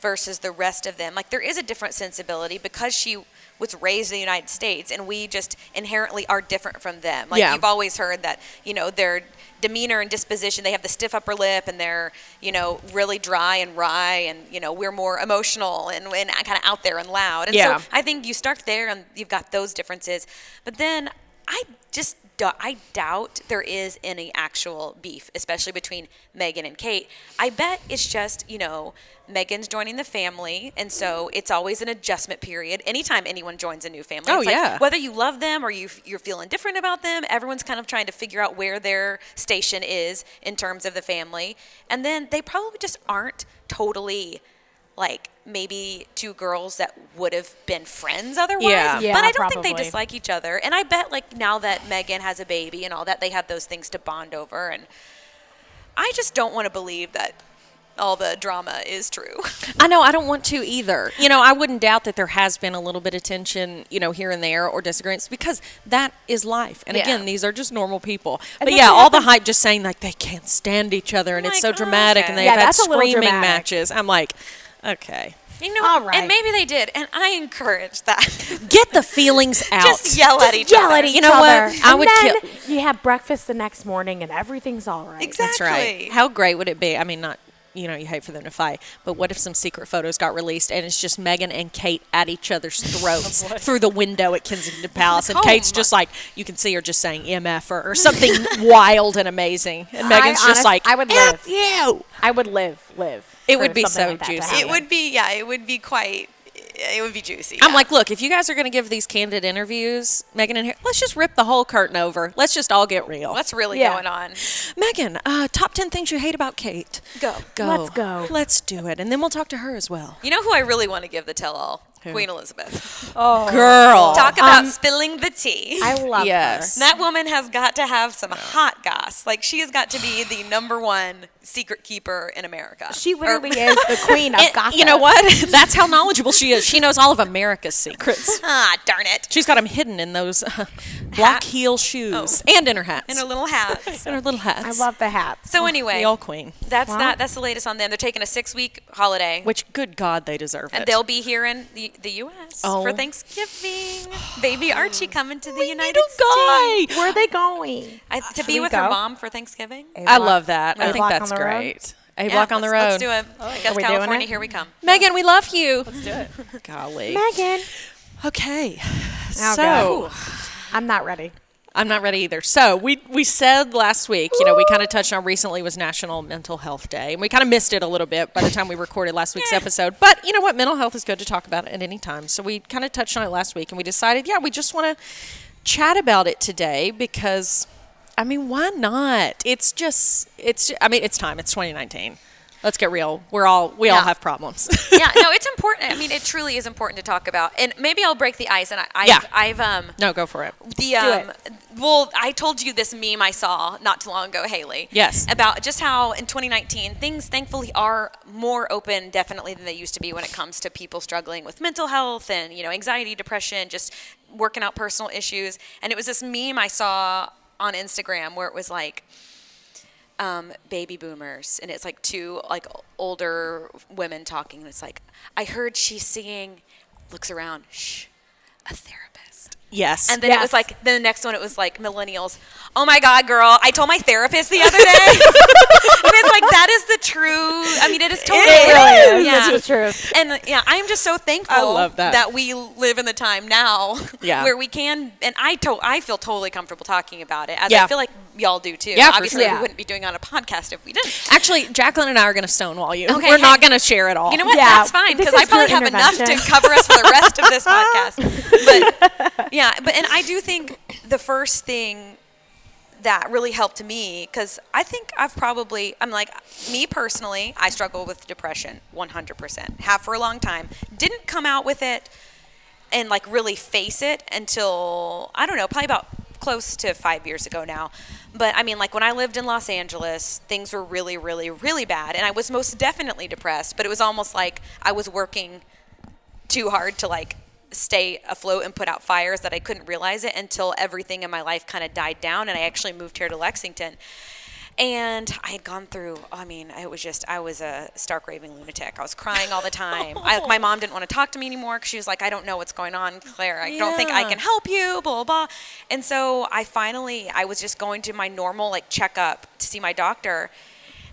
versus the rest of them, like there is a different sensibility because she was raised in the United States and we just inherently are different from them. Like Yeah. you've always heard that, you know, their demeanor and disposition, they have the stiff upper lip and they're, you know, really dry and wry and, you know, we're more emotional and, and kind of out there and loud. And Yeah. so I think you start there and you've got those differences. But then I just do- I doubt there is any actual beef, especially between Meghan and Kate. I bet it's just, you know, Meghan's joining the family, and so it's always an adjustment period. Anytime anyone joins a new family, Oh, it's like, yeah. whether you love them or you you're feeling different about them, everyone's kind of trying to figure out where their station is in terms of the family, and then they probably just aren't totally like maybe two girls that would have been friends otherwise. Yeah. Yeah, but I don't think they dislike each other. And I bet like now that Meghan has a baby and all that, they have those things to bond over. And I just don't want to believe that all the drama is true. [laughs] I know I don't want to either. You know, I wouldn't doubt that there has been a little bit of tension, you know, here and there or disagreements because that is life. And Yeah. again, these are just normal people. And but yeah, all the hype just saying like they can't stand each other and oh it's so Like, dramatic and they've Yeah, had that's screaming matches. I'm like, okay. You know, All right. and maybe they did, and I encourage that. [laughs] Get the feelings out. Just yell at each Yell other. at each You know what? I And would then kill- You have breakfast the next morning and everything's all right. Exactly. That's right. How great would it be? I mean, not you know, you hate for them to fight, but what if some secret photos got released and it's just Meghan and Kate at each other's [laughs] throats through the window at Kensington Palace, and Oh Kate's my- just like you can see her just saying "mf" or, or something [laughs] wild and amazing, and Meghan's I just honest- like I would "F live. you." I would live, live. It would be so like juicy. It would be, yeah, it would be quite. It would be juicy. I'm yeah. like, look, if you guys are going to give these candid interviews, Meghan and Harry, let's just rip the whole curtain over. Let's just all get real. what's really Yeah. going on? Meghan, uh, top 10 things you hate about Kate. Go. Go. Let's go. Let's do it. And then we'll talk to her as well. You know who I really want to give the tell-all? Queen Elizabeth. Oh, Girl. Talk about Um, spilling the tea. I love Yes. her. That woman has got to have some hot goss. Like she has got to be the number one secret keeper in America. She Or- is the queen of [laughs] And gossip. You know what? [laughs] That's how knowledgeable she is. She knows all of America's secrets. [laughs] ah, darn it. She's got them hidden in those uh, block heel shoes and in her hats. In her little hats. In her little hats. I love the hats. So anyway, the old queen. that's Wow. that. That's the latest on them. They're taking a six-week holiday, Which, good God, they deserve and it. they'll be here in the, the U.S. Oh. for Thanksgiving. [sighs] Baby Archie coming to the We United a guy. States. Where are they going? I, to be we with her mom for Thanksgiving. A I love that. I think that's on the road? great. A Yeah, block on the road. let's- Let's do it. Oh, I guess Are we doing California, it? here we come. Meghan, we love you. Let's do it. [laughs] Golly. Meghan. Okay. Oh, so God. I'm not ready. I'm not ready either. So we we said last week, you know, we kind of touched on recently was National Mental Health Day, and we kind of missed it a little bit by the time we recorded last week's episode. But you know what, mental health is good to talk about at any time. So we kind of touched on it last week, and we decided, yeah, we just want to chat about it today because, I mean, why not? It's just, it's. I mean, it's time. It's 2019. Let's get real. We're all we all have problems. yeah, no, [laughs] it's important. I mean, it truly is important to talk about. And maybe I'll break the ice. And I, I've, Yeah. I've um, no, go for it. the um, well, I told you this meme I saw not too long ago, Hayley. Yes. About just how in 2019 things thankfully are more open, definitely than they used to be when it comes to people struggling with mental health and you know anxiety, depression, just working out personal issues. And it was this meme I saw on Instagram where it was like um, baby boomers, and it's like two like older women talking, and it's like I heard she's seeing, looks around, shh, a therapist. Yes. And then it was like then the next one it was like millennials. Oh my god, girl! I told my therapist the other day, [laughs] and it's like that is the true. I mean, it is totally It really is. Yeah. It's the truth. And yeah, I am just so thankful I love that. we live in the time now Yeah. [laughs] where we can, and I to, I feel totally comfortable talking about it, as Yeah. I feel like y'all do too. Yeah, for Obviously, sure. we wouldn't be doing it on a podcast if we didn't. Actually, Jacqueline and I are going to stonewall you. Okay, We're not going to share it all. You know what? Yeah, That's fine because I probably have enough to cover us for the rest of this [laughs] podcast. But yeah, but and I do think the first thing that really helped me because I think I've probably I'm like me personally I struggle with depression 100% have for a long time didn't come out with it and like really face it until I don't know probably about close to 5 years ago now but I mean like when I lived in Los Angeles things were really really really bad and I was most definitely depressed but it was almost like I was working too hard to like stay afloat and put out fires that I couldn't realize it until everything in my life kind of died down and I actually moved here to Lexington. And I had gone through, I mean, it was just, I was a stark raving lunatic. I was crying all the time. I, my mom didn't want to talk to me anymore because she was like, I don't know what's going on, Claire. I don't think I can help you, blah, blah, blah. And so I finally, I was just going to my normal like checkup to see my doctor.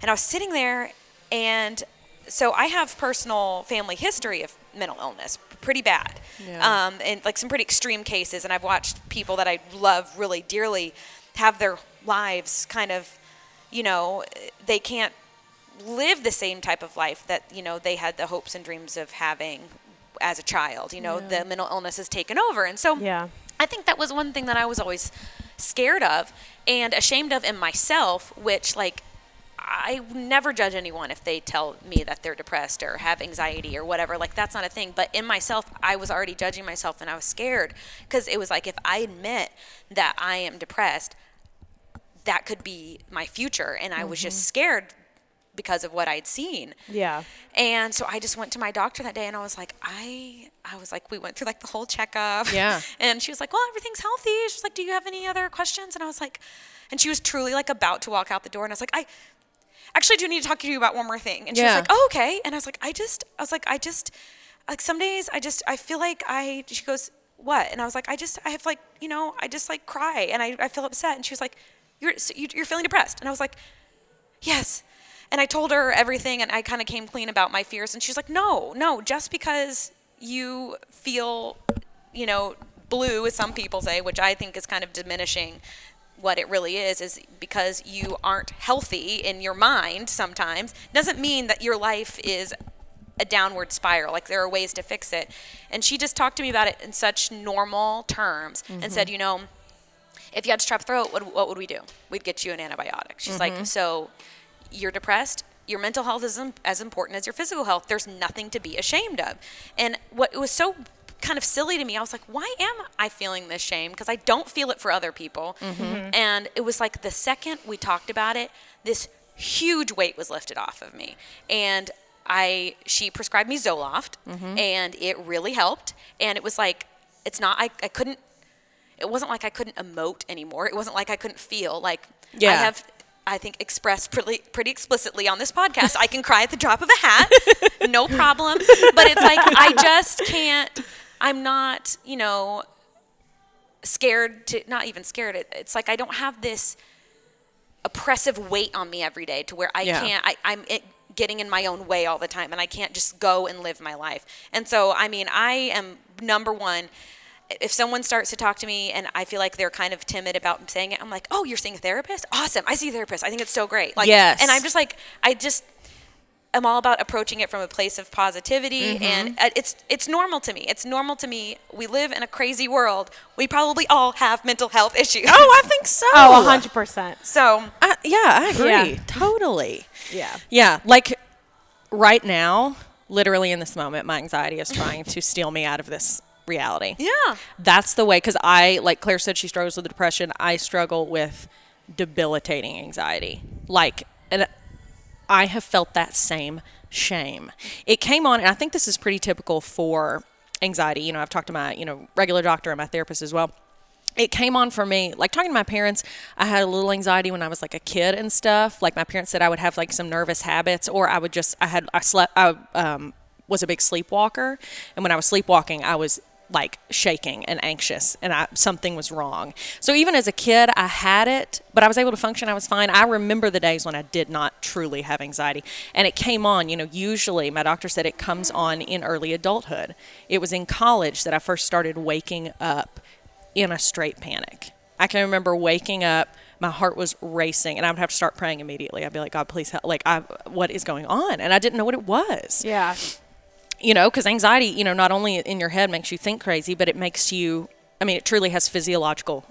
And I was sitting there and so I have personal family history of mental illness, pretty bad, Yeah. um, and like some pretty extreme cases. And I've watched people that I love really dearly have their lives kind of, you know, they can't live the same type of life that you know they had the hopes and dreams of having as a child. You know, the mental illness has taken over, and so Yeah. I think that was one thing that I was always scared of and ashamed of in myself, which like I never judge anyone if they tell me that they're depressed or have anxiety or whatever. Like that's not a thing. But in myself, I was already judging myself and I was scared because it was like if I admit that I am depressed, that could be my future, and I was just mm-hmm. scared because of what I'd seen. Yeah. And so I just went to my doctor that day and I was like, I I was like, we went through like the whole checkup. Yeah. [laughs] And she was like, Well, everything's healthy. She's like, Do you have any other questions? And I was like, and she was truly like about to walk out the door and I was like, I actually do need to talk to you about one more thing. And she was like, Oh, okay. And I was like, I just I was like, I just like some days I just I feel like I she goes, What? And I was like, I just I have like, you know, I just like cry and I, I feel upset. And she was like, You're so you're feeling depressed. And I was like, yes. And I told her everything and I kind of came clean about my fears. And she's like, no, no, just because you feel, you know, blue, as some people say, which I think is kind of diminishing what it really is, is because you aren't healthy in your mind sometimes, doesn't mean that your life is a downward spiral. Like there are ways to fix it. And she just talked to me about it in such normal terms and said, mm-hmm. you know, if you had strep throat, what, what would we do? We'd get you an antibiotic. She's like, mm-hmm. so you're depressed. Your mental health is im- as important as your physical health. There's nothing to be ashamed of. And what it was so kind of silly to me, I was like, why am I feeling this shame? Because I don't feel it for other people. Mm-hmm. Mm-hmm. And it was like the second we talked about it, this huge weight was lifted off of me. And I she prescribed me Zoloft, and it really helped. And it was like, it's not I, I couldn't it wasn't like I couldn't emote anymore. It wasn't like I couldn't feel. Like I have, I think, expressed pretty pretty explicitly on this podcast. I can cry at the drop of a hat, [laughs] no problem. But it's like I just can't. I'm not, you know, scared to. Not even scared. It, it's like I don't have this oppressive weight on me every day to where I Yeah. can't. I, I'm it, getting in my own way all the time, and I can't just go and live my life. And so, I mean, I am number one. If someone starts to talk to me and I feel like they're kind of timid about saying it, I'm like, "Oh, you're seeing a therapist? Awesome! I see a therapist. I think it's so great." Like, Yes. And I'm just like, I just I'm all about approaching it from a place of positivity, Mm-hmm. and uh, it's it's normal to me. It's normal to me. We live in a crazy world. We probably all have mental health issues. Oh, I think so. Oh, hundred percent. so I, yeah, I agree. Yeah. Totally. Yeah. Yeah, like right now, literally in this moment, my anxiety is trying to steal me out of this reality. yeah. That's the way, because I, like Claire said, she struggles with depression. I struggle with debilitating anxiety. Like, and I have felt that same shame. It came on, and I think this is pretty typical for anxiety. You know, I've talked to my, you know, regular doctor and my therapist as well. It came on for me, like talking to my parents. I had a little anxiety when I was like a kid and stuff. Like my parents said, I would have like some nervous habits, or I would just, I had, I slept, I um, was a big sleepwalker, and when I was sleepwalking, I was like shaking and anxious and I, something was wrong. So even as a kid, I had it, but I was able to function. I was fine. I remember the days when I did not truly have anxiety. And it came on, you know, usually my doctor said it comes on in early adulthood. It was in college that I first started waking up in a straight panic. I can remember waking up, my heart was racing, and I would have to start praying immediately. I'd be like, God, please help. Like, I, what is going on? And I didn't know what it was Yeah. You know, because anxiety, you know, not only in your head makes you think crazy, but it makes you, I mean, it truly has physiological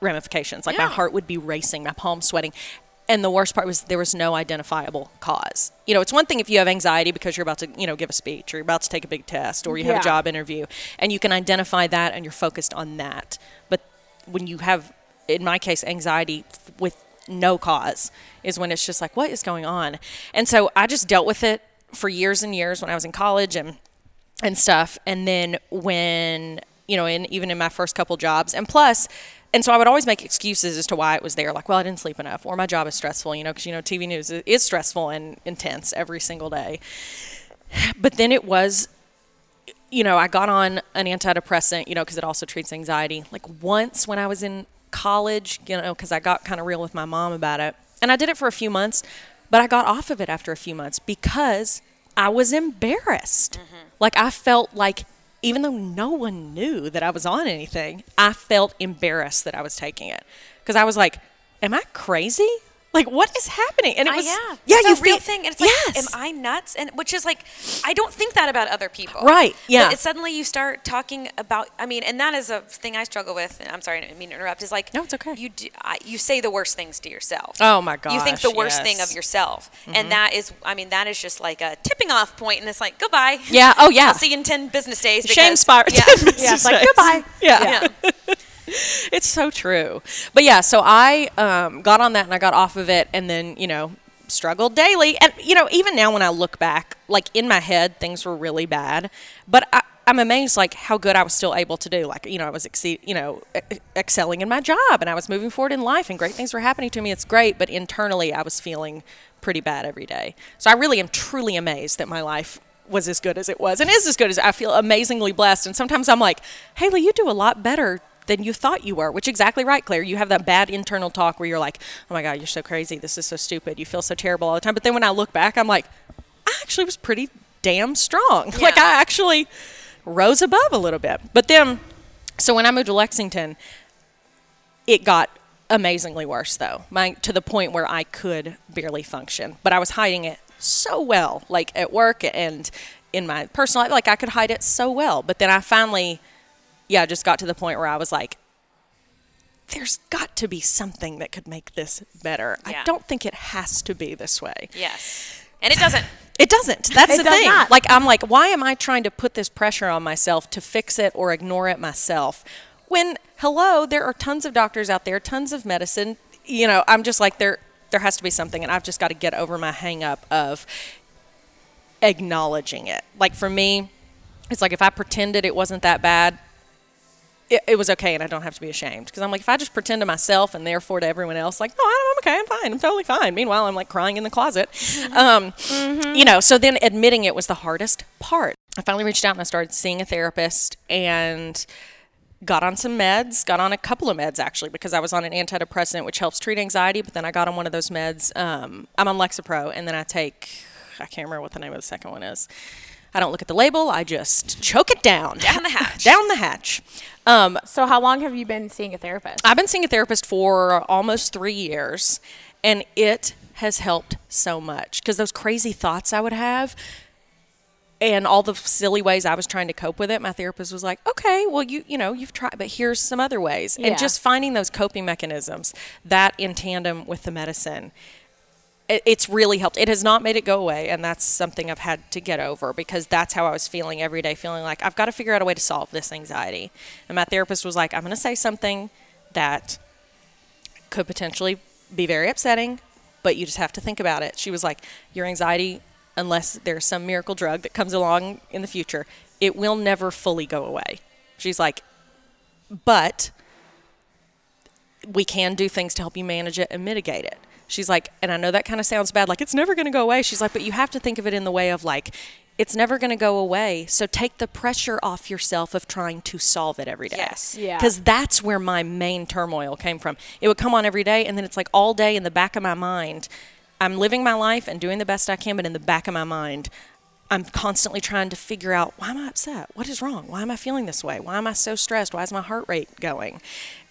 ramifications. Like my heart would be racing, my palms sweating. And the worst part was there was no identifiable cause. You know, it's one thing if you have anxiety because you're about to, you know, give a speech or you're about to take a big test or you have Yeah. a job interview and you can identify that and you're focused on that. But when you have, in my case, anxiety with no cause is when it's just like, what is going on? And so I just dealt with it for years and years when I was in college and and stuff. And then when, you know, in even in my first couple jobs, and plus, and so I would always make excuses as to why it was there. Like, well, I didn't sleep enough, or my job is stressful, you know, because, you know, TV news is stressful and intense every single day. But then it was, you know, I got on an antidepressant, you know, because it also treats anxiety. Like once when I was in college, you know, because I got kind of real with my mom about it. And I did it for a few months, but I got off of it after a few months because I was embarrassed. Mm-hmm. Like I felt like even though no one knew that I was on anything, I felt embarrassed that I was taking it because I was like, "Am I crazy? Like what is happening?" And it Uh, was yeah, yeah, it's you a real thing, and it's like, yes. am I nuts? And which is like, I don't think that about other people, Right, yeah. But it, suddenly you start talking about. I mean, and that is a thing I struggle with. And I'm sorry, I didn't mean to interrupt. Is like, No, it's okay. You do, I, you say the worst things to yourself. Oh, my god, You think the gosh, worst thing yes. Mm-hmm. of yourself, and that is, I mean, that is just like a tipping off point, and it's like goodbye. Yeah, oh, [laughs] yeah. I'll see you in ten business days. Shame because- spiral. [laughs] [laughs] Yeah. Yeah, it's like, goodbye. Yeah. yeah. [laughs] it's so true. But yeah, so I um, got on that and I got off of it, and then you know struggled daily. And you know, even now when I look back, like in my head, things were really bad. But I, I'm amazed, like how good I was still able to do. Like you know, I was exceed, you know, excelling in my job, and I was moving forward in life, and great things were happening to me. It's great, but internally, I was feeling pretty bad every day. So I really am truly amazed that my life was as good as it was and is as good as I feel amazingly blessed. And sometimes I'm like, Hayley, you do a lot better than you thought you were, which exactly right, Claire. You have that bad internal talk where you're like, oh my God, you're so crazy. This is so stupid. You feel so terrible all the time. But then when I look back, I'm like, I actually was pretty damn strong. [laughs] Like I actually rose above a little bit. But then, so when I moved to Lexington, it got amazingly worse though my to the point where i could barely function but i was hiding it so well like at work and in my personal life like i could hide it so well but then i finally yeah I just got to the point where i was like there's got to be something that could make this better i don't think it has to be this way Yes. And it doesn't. [sighs] it doesn't. That's It the does thing. not. Like I'm like, why am I trying to put this pressure on myself to fix it or ignore it myself? When hello, there are tons of doctors out there, tons of medicine. You know, I'm just like there there has to be something and I've just got to get over my hang up of acknowledging it. Like for me, it's like if I pretended it wasn't that bad, it, it was okay and I don't have to be ashamed. Because I'm like, if I just pretend to myself and therefore to everyone else, like, no, I'm okay, I'm fine, I'm totally fine. Meanwhile, I'm like crying in the closet. Um, You know, so then admitting it was the hardest part. I finally reached out and I started seeing a therapist and got on some meds, got on a couple of meds actually, because I was on an antidepressant which helps treat anxiety, but then I got on one of those meds. Um, I'm on Lexapro and then I take, I can't remember what the name of the second one is. I don't look at the label, I just choke it down. Down the hatch. [laughs] down the hatch. Um, So how long have you been seeing a therapist? I've been seeing a therapist for almost three years, and it has helped so much because those crazy thoughts I would have and all the silly ways I was trying to cope with it, my therapist was like, "Okay, well you you know you've tried, but here's some other ways." Yeah. And just finding those coping mechanisms that in tandem with the medicine, it's really helped. It has not made it go away, and that's something I've had to get over because that's how I was feeling every day, feeling like I've got to figure out a way to solve this anxiety. And my therapist was like, "I'm going to say something that could potentially be very upsetting, but you just have to think about it." She was like, "Your anxiety, unless there's some miracle drug that comes along in the future, it will never fully go away." She's like, "But." we can do things to help you manage it and mitigate it. She's like, and I know that kind of sounds bad, like it's never going to go away. She's like, but you have to think of it in the way of like, it's never going to go away. So take the pressure off yourself of trying to solve it every day. Yes. Yeah. Because that's where my main turmoil came from. It would come on every day, and then it's like all day in the back of my mind. I'm living my life and doing the best I can, but in the back of my mind, I'm constantly trying to figure out why am I upset? What is wrong? Why am I feeling this way? Why am I so stressed? Why is my heart rate going?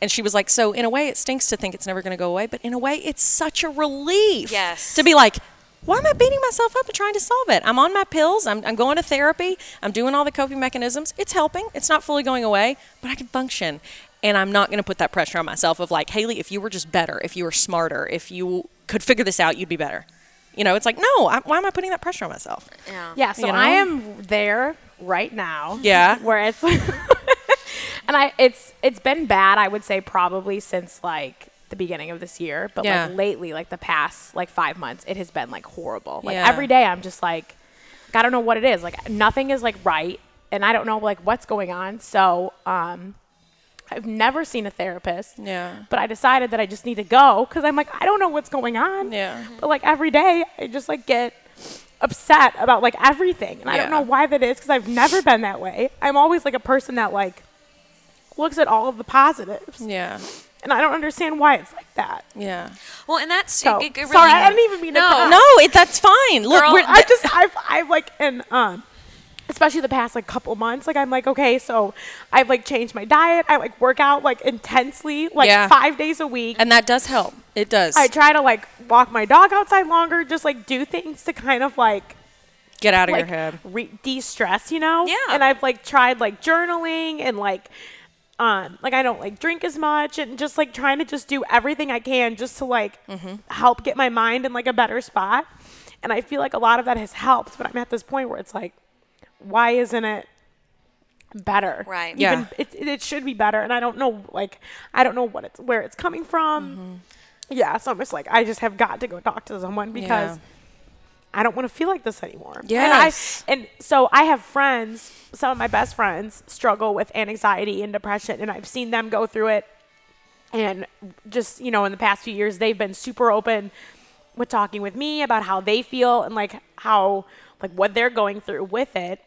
And she was like, So, in a way, it stinks to think it's never going to go away, but in a way, it's such a relief. Yes. To be like, why am I beating myself up and trying to solve it? I'm on my pills. I'm, I'm going to therapy. I'm doing all the coping mechanisms. It's helping. It's not fully going away, but I can function. And I'm not going to put that pressure on myself of like, Hayley, if you were just better, if you were smarter, if you could figure this out, you'd be better. You know, it's like, no, I, why am I putting that pressure on myself? Yeah. Yeah, so You know? I am there right now. Yeah. [laughs] Where it's [laughs] and I it's it's been bad, I would say probably since like the beginning of this year, but Yeah. like lately, like the past like 5 months, it has been like horrible. Like Yeah. every day I'm just like I don't know what it is. Like nothing is like right and I don't know like what's going on. So, um I've never seen a therapist. Yeah. But I decided that I just need to go cuz I'm like I don't know what's going on. Yeah. But like every day, I just like get upset about like everything, and I don't know why that is because I've never been that way. I'm always like a person that like looks at all of the positives, Yeah. and I don't understand why it's like that. Yeah. Well, and that's So it, it really, sorry, I didn't even mean to. No. No, it, that's fine. Look, Girl, we're, I just I've I've like and um especially the past like couple months like I'm like okay so I've like changed my diet I like work out like intensely like Yeah. 5 days a week and that does help. It does. I try to like walk my dog outside longer just like do things to kind of like Get out of like your head. re- de-stress you know Yeah. and I've like tried like journaling and like um like I don't like drink as much and just like trying to just do everything I can just to like Mm-hmm. help get my mind in like a better spot and I feel like a lot of that has helped but I'm at this point where it's like why isn't it better Right. Even- Yeah. it, it, it should be better and I don't know like I don't know what it's where it's coming from Mm-hmm. yeah so I'm just like I just have got to go talk to someone because Yeah. I don't want to feel like this anymore. Yes. And, and so I have friends, some of my best friends struggle with anxiety and depression, and I've seen them go through it. And just, you know, in the past few years, they've been super open with talking with me about how they feel and like how, like what they're going through with it.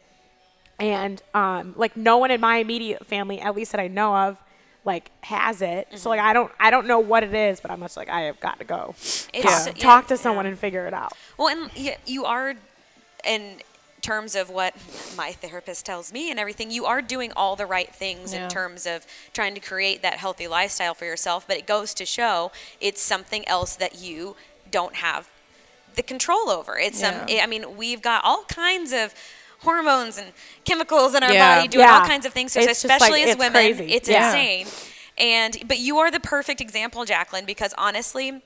And um, like no one in my immediate family, at least that I know of, like has it. So like I don't I don't know what it is, but I'm just like I have got to go It's- talk, yeah, talk to yeah. someone and figure it out. Well, and you are, in terms of what my therapist tells me and everything, you are doing all the right things Yeah. in terms of trying to create that healthy lifestyle for yourself. But it goes to show it's something else that you don't have the control over. It's some. Yeah. I mean, we've got all kinds of hormones and chemicals in our Yeah. body doing all kinds of things. So just like- especially as women, crazy. it's Yeah. insane. And but you are the perfect example, Jacqueline, because honestly.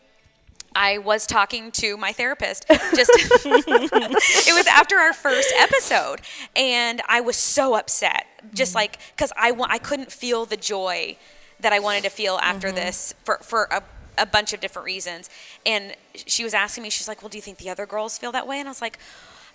I was talking to my therapist just [laughs] [laughs] it was after our first episode and I was so upset just Mm-hmm. like cuz I wa- I couldn't feel the joy that I wanted to feel after Mm-hmm. this for for a a bunch of different reasons and she was asking me she's like well do you think the other girls feel that way and I was like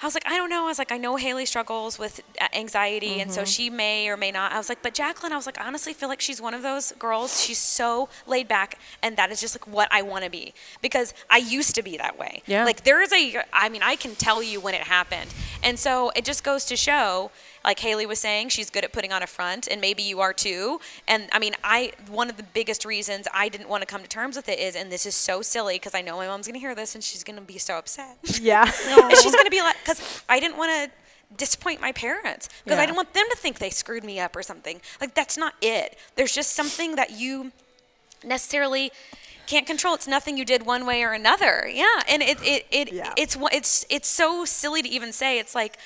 I was like, I don't know. I was like, I know Hayley struggles with uh, anxiety, and so she may or may not. I was like, but Jacqueline, I was like, I honestly feel like she's one of those girls. She's so laid back, and that is just like what I want to be because I used to be that way. Yeah. Like there is a, I mean, I can tell you when it happened, and so it just goes to show. Like Hayley was saying, she's good at putting on a front, and maybe you are too. And I mean, I one of the biggest reasons I didn't want to come to terms with it is, and this is so silly because I know my mom's gonna hear this and she's gonna be so upset. Yeah. [laughs] and she's gonna be like, because I didn't want to disappoint my parents because I didn't want them to think they screwed me up or something. Like that's not it. There's just something that you necessarily can't control. It's nothing you did one way or another. Yeah, and it it, it Yeah. it's it's it's so silly to even say. It's like.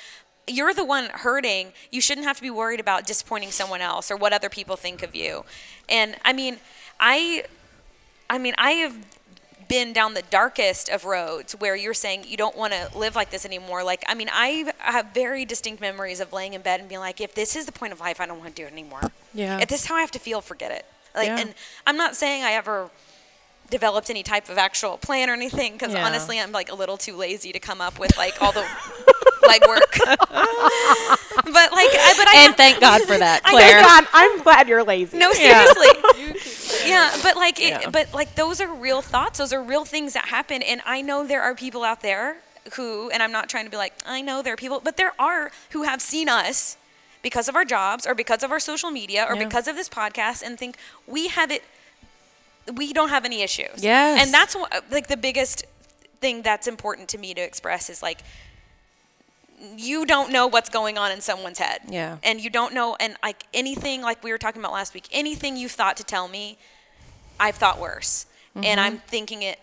You're the one hurting. You shouldn't have to be worried about disappointing someone else or what other people think of you. And I mean, I I mean, I have been down the darkest of roads where you're saying you don't want to live like this anymore. Like, I mean, I have very distinct memories of laying in bed and being like, if this is the point of life, I don't want to do it anymore. Yeah. If this is how I have to feel, forget it. Like, Yeah. and I'm not saying I ever developed any type of actual plan or anything because Yeah. honestly, I'm like a little too lazy to come up with like all the [laughs] legwork. but like, I, but I and have- thank God for that, [laughs] I Claire. Thank God, I'm glad you're lazy. no, Yeah. seriously. [laughs] [laughs] yeah, but like, it, Yeah. but like, those are real thoughts. Those are real things that happen, and I know there are people out there who, and I'm not trying to be like, I know there are people, but there are who have seen us because of our jobs or because of our social media or Yeah. because of this podcast and think we have it. We don't have any issues. Yes. and that's what, like the biggest thing that's important to me to express is like you don't know what's going on in someone's head. Yeah. And you don't know, and like anything, like we were talking about last week, anything you've thought to tell me, I've thought worse. Mm-hmm. And I'm thinking it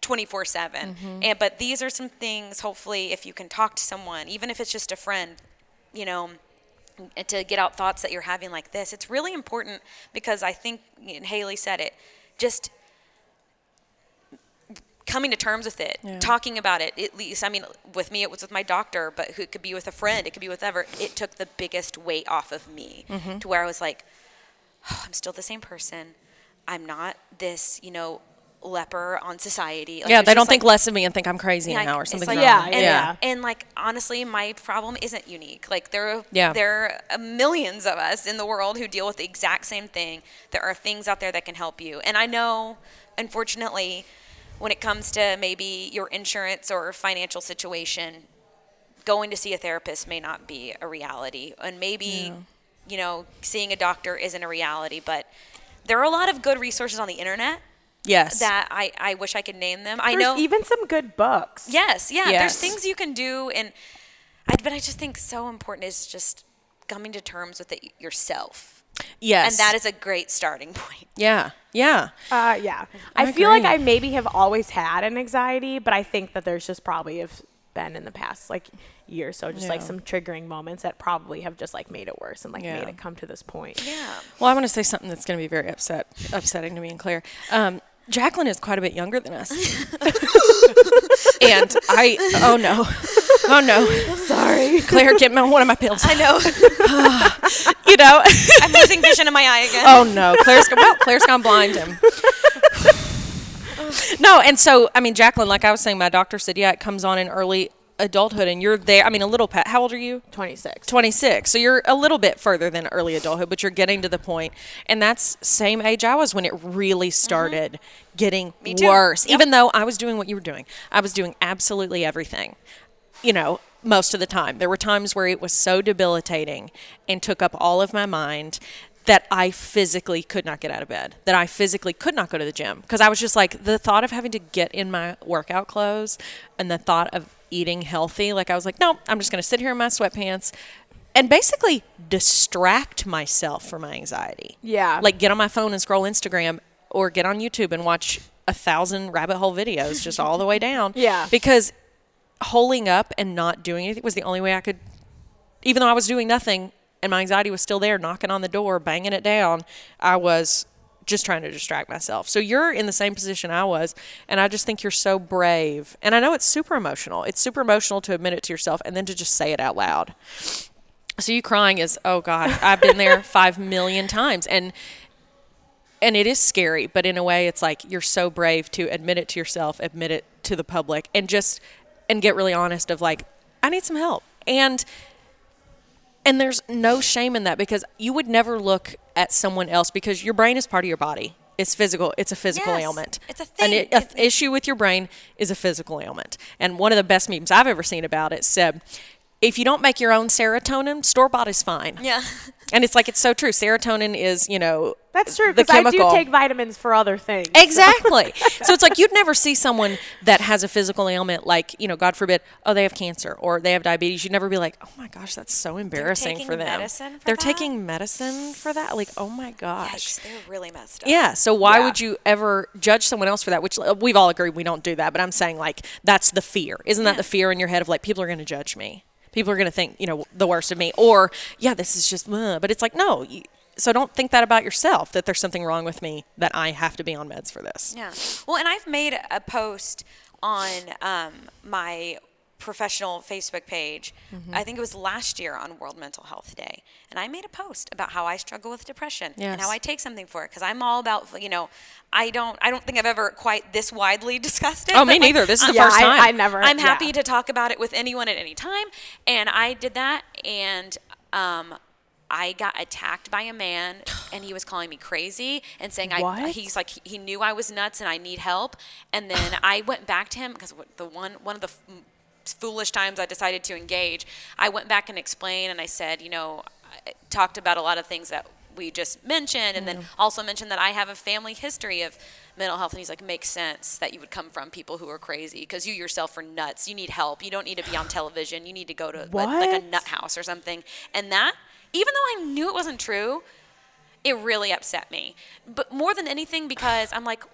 24 7. Mm-hmm. And, but these are some things, hopefully, if you can talk to someone, even if it's just a friend, you know, to get out thoughts that you're having like this, it's really important because I think, and Hayley said it, just coming to terms with it, Yeah. talking about it. At least, I mean, with me, it was with my doctor, but it could be with a friend, it could be with ever. It took the biggest weight off of me Mm-hmm. to where I was like, oh, I'm still the same person. I'm not this, you know, leper on society. Like, yeah, they don't just think less of me and think I'm crazy yeah, now or something. like- Yeah, and, yeah. and like honestly, my problem isn't unique. Like there, are, Yeah. there are millions of us in the world who deal with the exact same thing. There are things out there that can help you, and I know, unfortunately, when it comes to maybe your insurance or financial situation, going to see a therapist may not be a reality, and maybe, you know, seeing a doctor isn't a reality, but there are a lot of good resources on the internet Yes. that I, I wish I could name them. I know even some good books. Yes, yeah. Yes. There's things you can do, and I, but I just think so important is just coming to terms with it yourself, yes. and that is a great starting [laughs] point. Yeah. Yeah. Uh, yeah. I I, feel like. I maybe have always had an anxiety, but I think that there's just probably have been in the past like year or so, just like some triggering moments that probably have just like made it worse and like Yeah. made it come to this point. Yeah. Well, I want to say something that's going to be very upset, upsetting to me and Claire. Um, Jacqueline is quite a bit younger than us, [laughs] [laughs] and I. Oh no, oh no. Sorry, Claire, get me one of my pills. I know. [sighs] You know. I'm losing vision in my eye again. oh no, Claire's go- well, Claire's gone blind him. [sighs] no, and so I mean, Jacqueline, like I was saying, my doctor said, yeah, it comes on in early adulthood, and you're there. I mean, a little pet. How old are you? 26. 26 so you're a little bit further than early adulthood but you're getting to the point and that's same age i was when it really started getting Mm-hmm. Me too. worse Yep. even though i was doing what you were doing i was doing absolutely everything you know most of the time there were times where it was so debilitating and took up all of my mind that I physically could not get out of bed, that I physically could not go to the gym because I was just like the thought of having to get in my workout clothes and the thought of eating healthy, like I was like, no, I'm just going to sit here in my sweatpants and basically distract myself from my anxiety. Yeah. Like get on my phone and scroll Instagram or get on YouTube and watch a thousand rabbit hole videos just all the way down. [laughs] Yeah. Because holding up and not doing anything was the only way I could even though I was doing nothing and my anxiety was still there, knocking on the door, banging it down, I was just trying to distract myself. So you're in the same position I was, and I just think you're so brave. And I know it's super emotional. It's super emotional to admit it to yourself and then to just say it out loud. So you crying is, oh God, I've been there [laughs] five million times. And and it is scary, but in a way it's like you're so brave to admit it to yourself, admit it to the public, and just and get really honest of like, I need some help. And and there's no shame in that because you would never look at someone else because your brain is part of your body. It's physical. It's a physical Yes, ailment. it's a An, thing. a It's- issue with your brain is a physical ailment. And one of the best memes I've ever seen about it said, if you don't make your own serotonin, store bought is fine. Yeah. [laughs] And it's like it's so true. Serotonin is, you know, That's true the because I do take vitamins for other things. Exactly. [laughs] so it's like you'd never see someone that has a physical ailment, like, you know, God forbid, oh, they have cancer or they have diabetes. You'd never be like, oh my gosh, that's so embarrassing for them. medicine for They're that? taking medicine for that? Like, oh my gosh. Yikes, they're really messed up. Yeah. So why Yeah. would you ever judge someone else for that? Which we've all agreed we don't do that. But I'm saying like that's the fear. Isn't that the fear in your head of like people are going to judge me? People are going to think you know the worst of me, or yeah, this is just. Uh, but it's like no. You, so don't think that about yourself. That there's something wrong with me. That I have to be on meds for this. Yeah. Well, and I've made a post on um, my professional Facebook page. Mm-hmm. I think it was last year on World Mental Health Day, and I made a post about how I struggle with depression and how I take something for it because I'm all about you know. I don't. I don't think I've ever quite this widely [laughs] discussed it. Oh, me but, like, neither. This is the yeah, first time. I, I never. I'm yeah. happy to talk about it with anyone at any time. And I did that, and um, I got attacked by a man, [sighs] and he was calling me crazy and saying I. What? He's like he knew I was nuts and I need help. And then I went back to him because the one one of the. Foolish times I decided to engage. I went back and explained, and I said, you know, I talked about a lot of things that we just mentioned, and then mm-hmm. also mentioned that I have a family history of mental health. And he's like, makes sense that you would come from people who are crazy because you yourself are nuts. You need help. You don't need to be on television. You need to go to like, like a nut house or something. And that, even though I knew it wasn't true, it really upset me. But more than anything, because I'm like,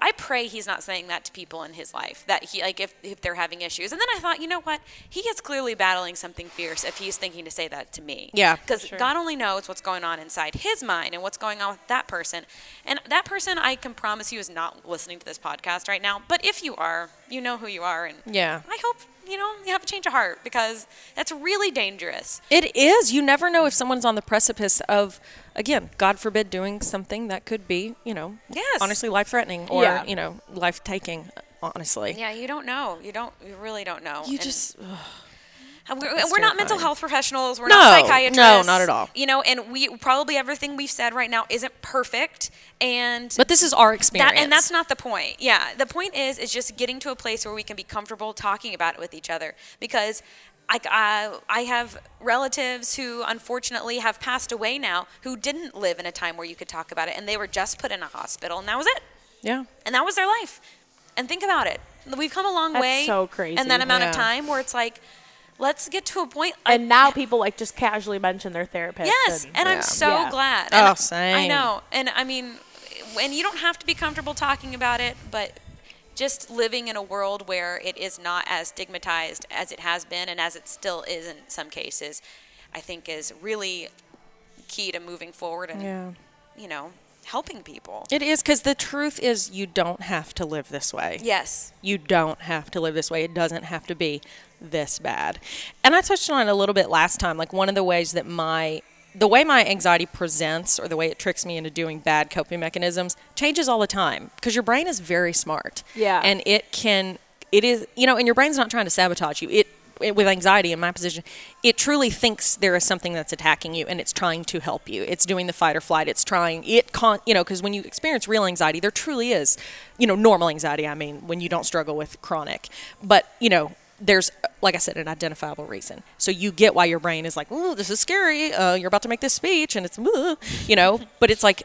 I pray he's not saying that to people in his life that he like if, if they're having issues. And then I thought, you know what? He is clearly battling something fierce if he's thinking to say that to me. Yeah, Because God only knows what's going on inside his mind and what's going on with that person. And that person, I can promise you, is not listening to this podcast right now. But if you are, you know who you are, and Yeah. I hope you know you have a change of heart because that's really dangerous. It is. You never know if someone's on the precipice of, again, God forbid, doing something that could be, you know, Yes. honestly life threatening or, Yeah. you know, life taking, honestly. Yeah, you don't know. You don't. You really don't know. You And- just, And we're, and we're not mental health professionals. We're No, not psychiatrists. no, psychiatrists. not at all. You know, and we probably everything we've said right now isn't perfect. And but this is our experience. that, and that's not the point. Yeah, the point is is just getting to a place where we can be comfortable talking about it with each other because I, I, I have relatives who unfortunately have passed away now who didn't live in a time where you could talk about it and they were just put in a hospital and that was it. Yeah. And that was their life. And think about it. We've come a long That's way so crazy. in that amount Yeah. of time where it's like, let's get to a point. And now [laughs] people like just casually mention their therapist. Yes, and- and Yeah. I'm so Yeah. glad. Oh, And I know, and I mean, and you don't have to be comfortable talking about it, but just living in a world where it is not as stigmatized as it has been, and as it still is in some cases, I think is really key to moving forward and Yeah. you know helping people. It is because the truth is you don't have to live this way. Yes. You don't have to live this way. It doesn't have to be this bad. And I touched on it a little bit last time. Like one of the ways that my the way my anxiety presents or the way it tricks me into doing bad coping mechanisms changes all the time because your brain is very smart. Yeah. And it can it is you know, and your brain's not trying to sabotage you. It it- with anxiety in my position, it truly thinks there is something that's attacking you and it's trying to help you. It's doing the fight or flight. It's trying it con you know, because when you experience real anxiety, there truly is, you know, normal anxiety, I mean, when you don't struggle with chronic. But, you know, there's like I said, an identifiable reason. So you get why your brain is like, "Ooh, this is scary. Uh, you're about to make this speech, and it's, "Ooh," you know." [laughs] But it's like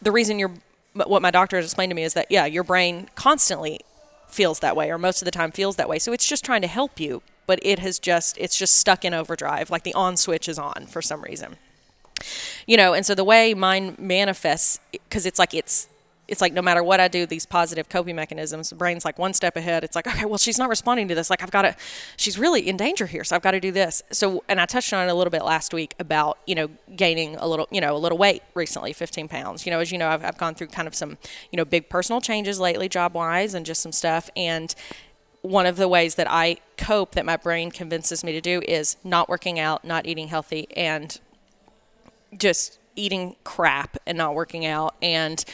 the reason you're what my doctor has explained to me is that yeah, your brain constantly feels that way, or most of the time feels that way. So it's just trying to help you, but it has just it's just stuck in overdrive. Like the on switch is on for some reason you know and so the way mine manifests because it's like it's it's like no matter what I do, these positive coping mechanisms, the brain's like one step ahead. It's like, okay, well, she's not responding to this. Like, I've got to, she's really in danger here. So I've got to do this. So, and I touched on it a little bit last week about, you know, gaining a little, you know, a little weight recently, 15 pounds. You know, as you know, I've, I've gone through kind of some, you know, big personal changes lately, job wise, and just some stuff. And, one of the ways that I cope that my brain convinces me to do is not working out, not eating healthy, and just eating crap and not working out. And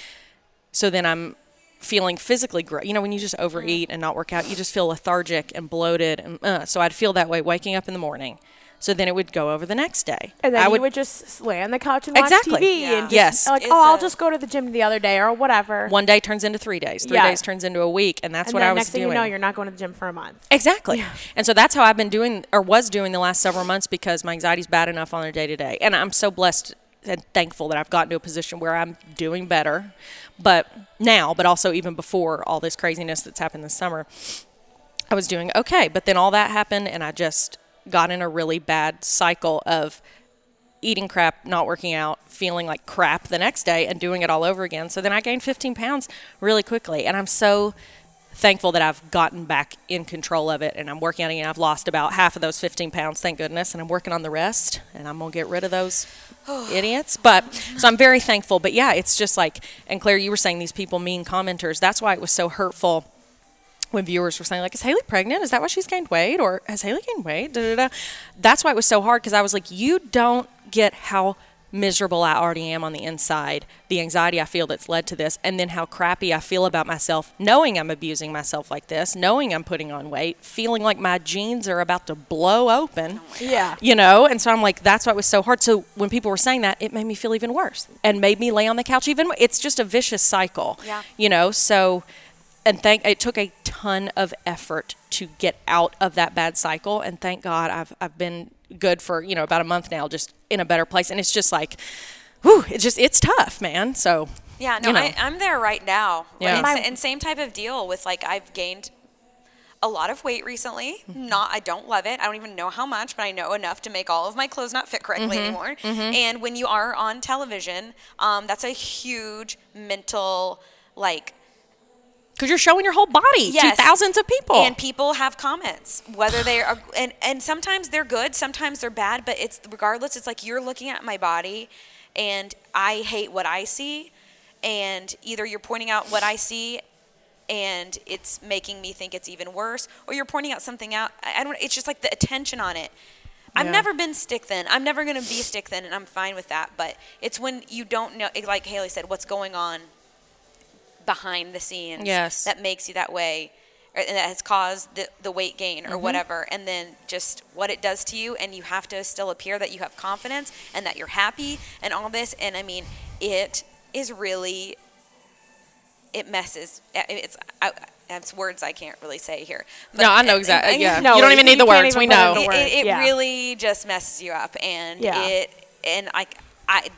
so then I'm feeling physically great. You know, when you just overeat and not work out, you just feel lethargic and bloated. And uh, so I'd feel that way waking up in the morning. So then it would go over the next day. And then I you would just lay on the couch and watch TV Yeah. and just, Yes. like, It's oh, I'll just go to the gym the other day or whatever. one day turns into three days, three Yeah. days turns into a week, and that's and what I was next thing doing. you know, you're not going to the gym for a month. Exactly. And so that's how I've been doing or was doing the last several months because my anxiety's bad enough on a day to day. And I'm so blessed and thankful that I've gotten to a position where I'm doing better. But now, but also even before all this craziness that's happened this summer, I was doing okay. But then all that happened and I just got in a really bad cycle of eating crap, not working out, feeling like crap the next day, and doing it all over again. So then I gained 15 pounds really quickly. And I'm so thankful that I've gotten back in control of it and I'm working on it. And I've lost about half of those 15 pounds, thank goodness. And I'm working on the rest and I'm going to get rid of those [sighs] idiots. But so I'm very thankful. But yeah, it's just like, and Claire, you were saying these people, mean commenters. That's why it was so hurtful when viewers were saying like, "Is Hayley pregnant? Is that why she's gained weight? Or has Hayley gained weight?" Da, da, da. That's why it was so hard because I was like, "You don't get how miserable I already am on the inside, the anxiety I feel that's led to this, and then how crappy I feel about myself, knowing I'm abusing myself like this, knowing I'm putting on weight, feeling like my jeans are about to blow open." Yeah. you know and so i'm like that's why it was so hard so when people were saying that it made me feel even worse and made me lay on the couch even more. it's just a vicious cycle Yeah. you know so and thank it took a ton of effort to get out of that bad cycle and thank god i've i've been good for you know about a month now just in a better place and it's just like whew, it's just it's tough man so Yeah, no, you know. I, I'm there right now. Yeah. And, My- and same type of deal with like I've gained a lot of weight recently. Mm-hmm. Not, I don't love it. I don't even know how much, but I know enough to make all of my clothes not fit correctly mm-hmm. anymore. Mm-hmm. And when you are on television, um, that's a huge mental like because you're showing your whole body Yes. to thousands of people And people have comments, whether they are, and, and sometimes they're good, sometimes they're bad, but it's regardless, it's like you're looking at my body and I hate what I see. And either you're pointing out what I see and it's making me think it's even worse, or you're pointing out something out. I don't, it's just like the attention on it. I've never been stick thin. I'm never going to be stick thin, and I'm fine with that. But it's when you don't know, like Hayley said, what's going on behind the scenes Yes. that makes you that way or and that has caused the, the weight gain or Mm-hmm. whatever and then just what it does to you and you have to still appear that you have confidence and that you're happy and all this and i mean it is really it messes it's I, That's words I can't really say here. No, I know exactly. Yeah, No, [laughs] you don't even need the words. We know. it, it, it yeah. really just messes you up and Yeah. it and I, I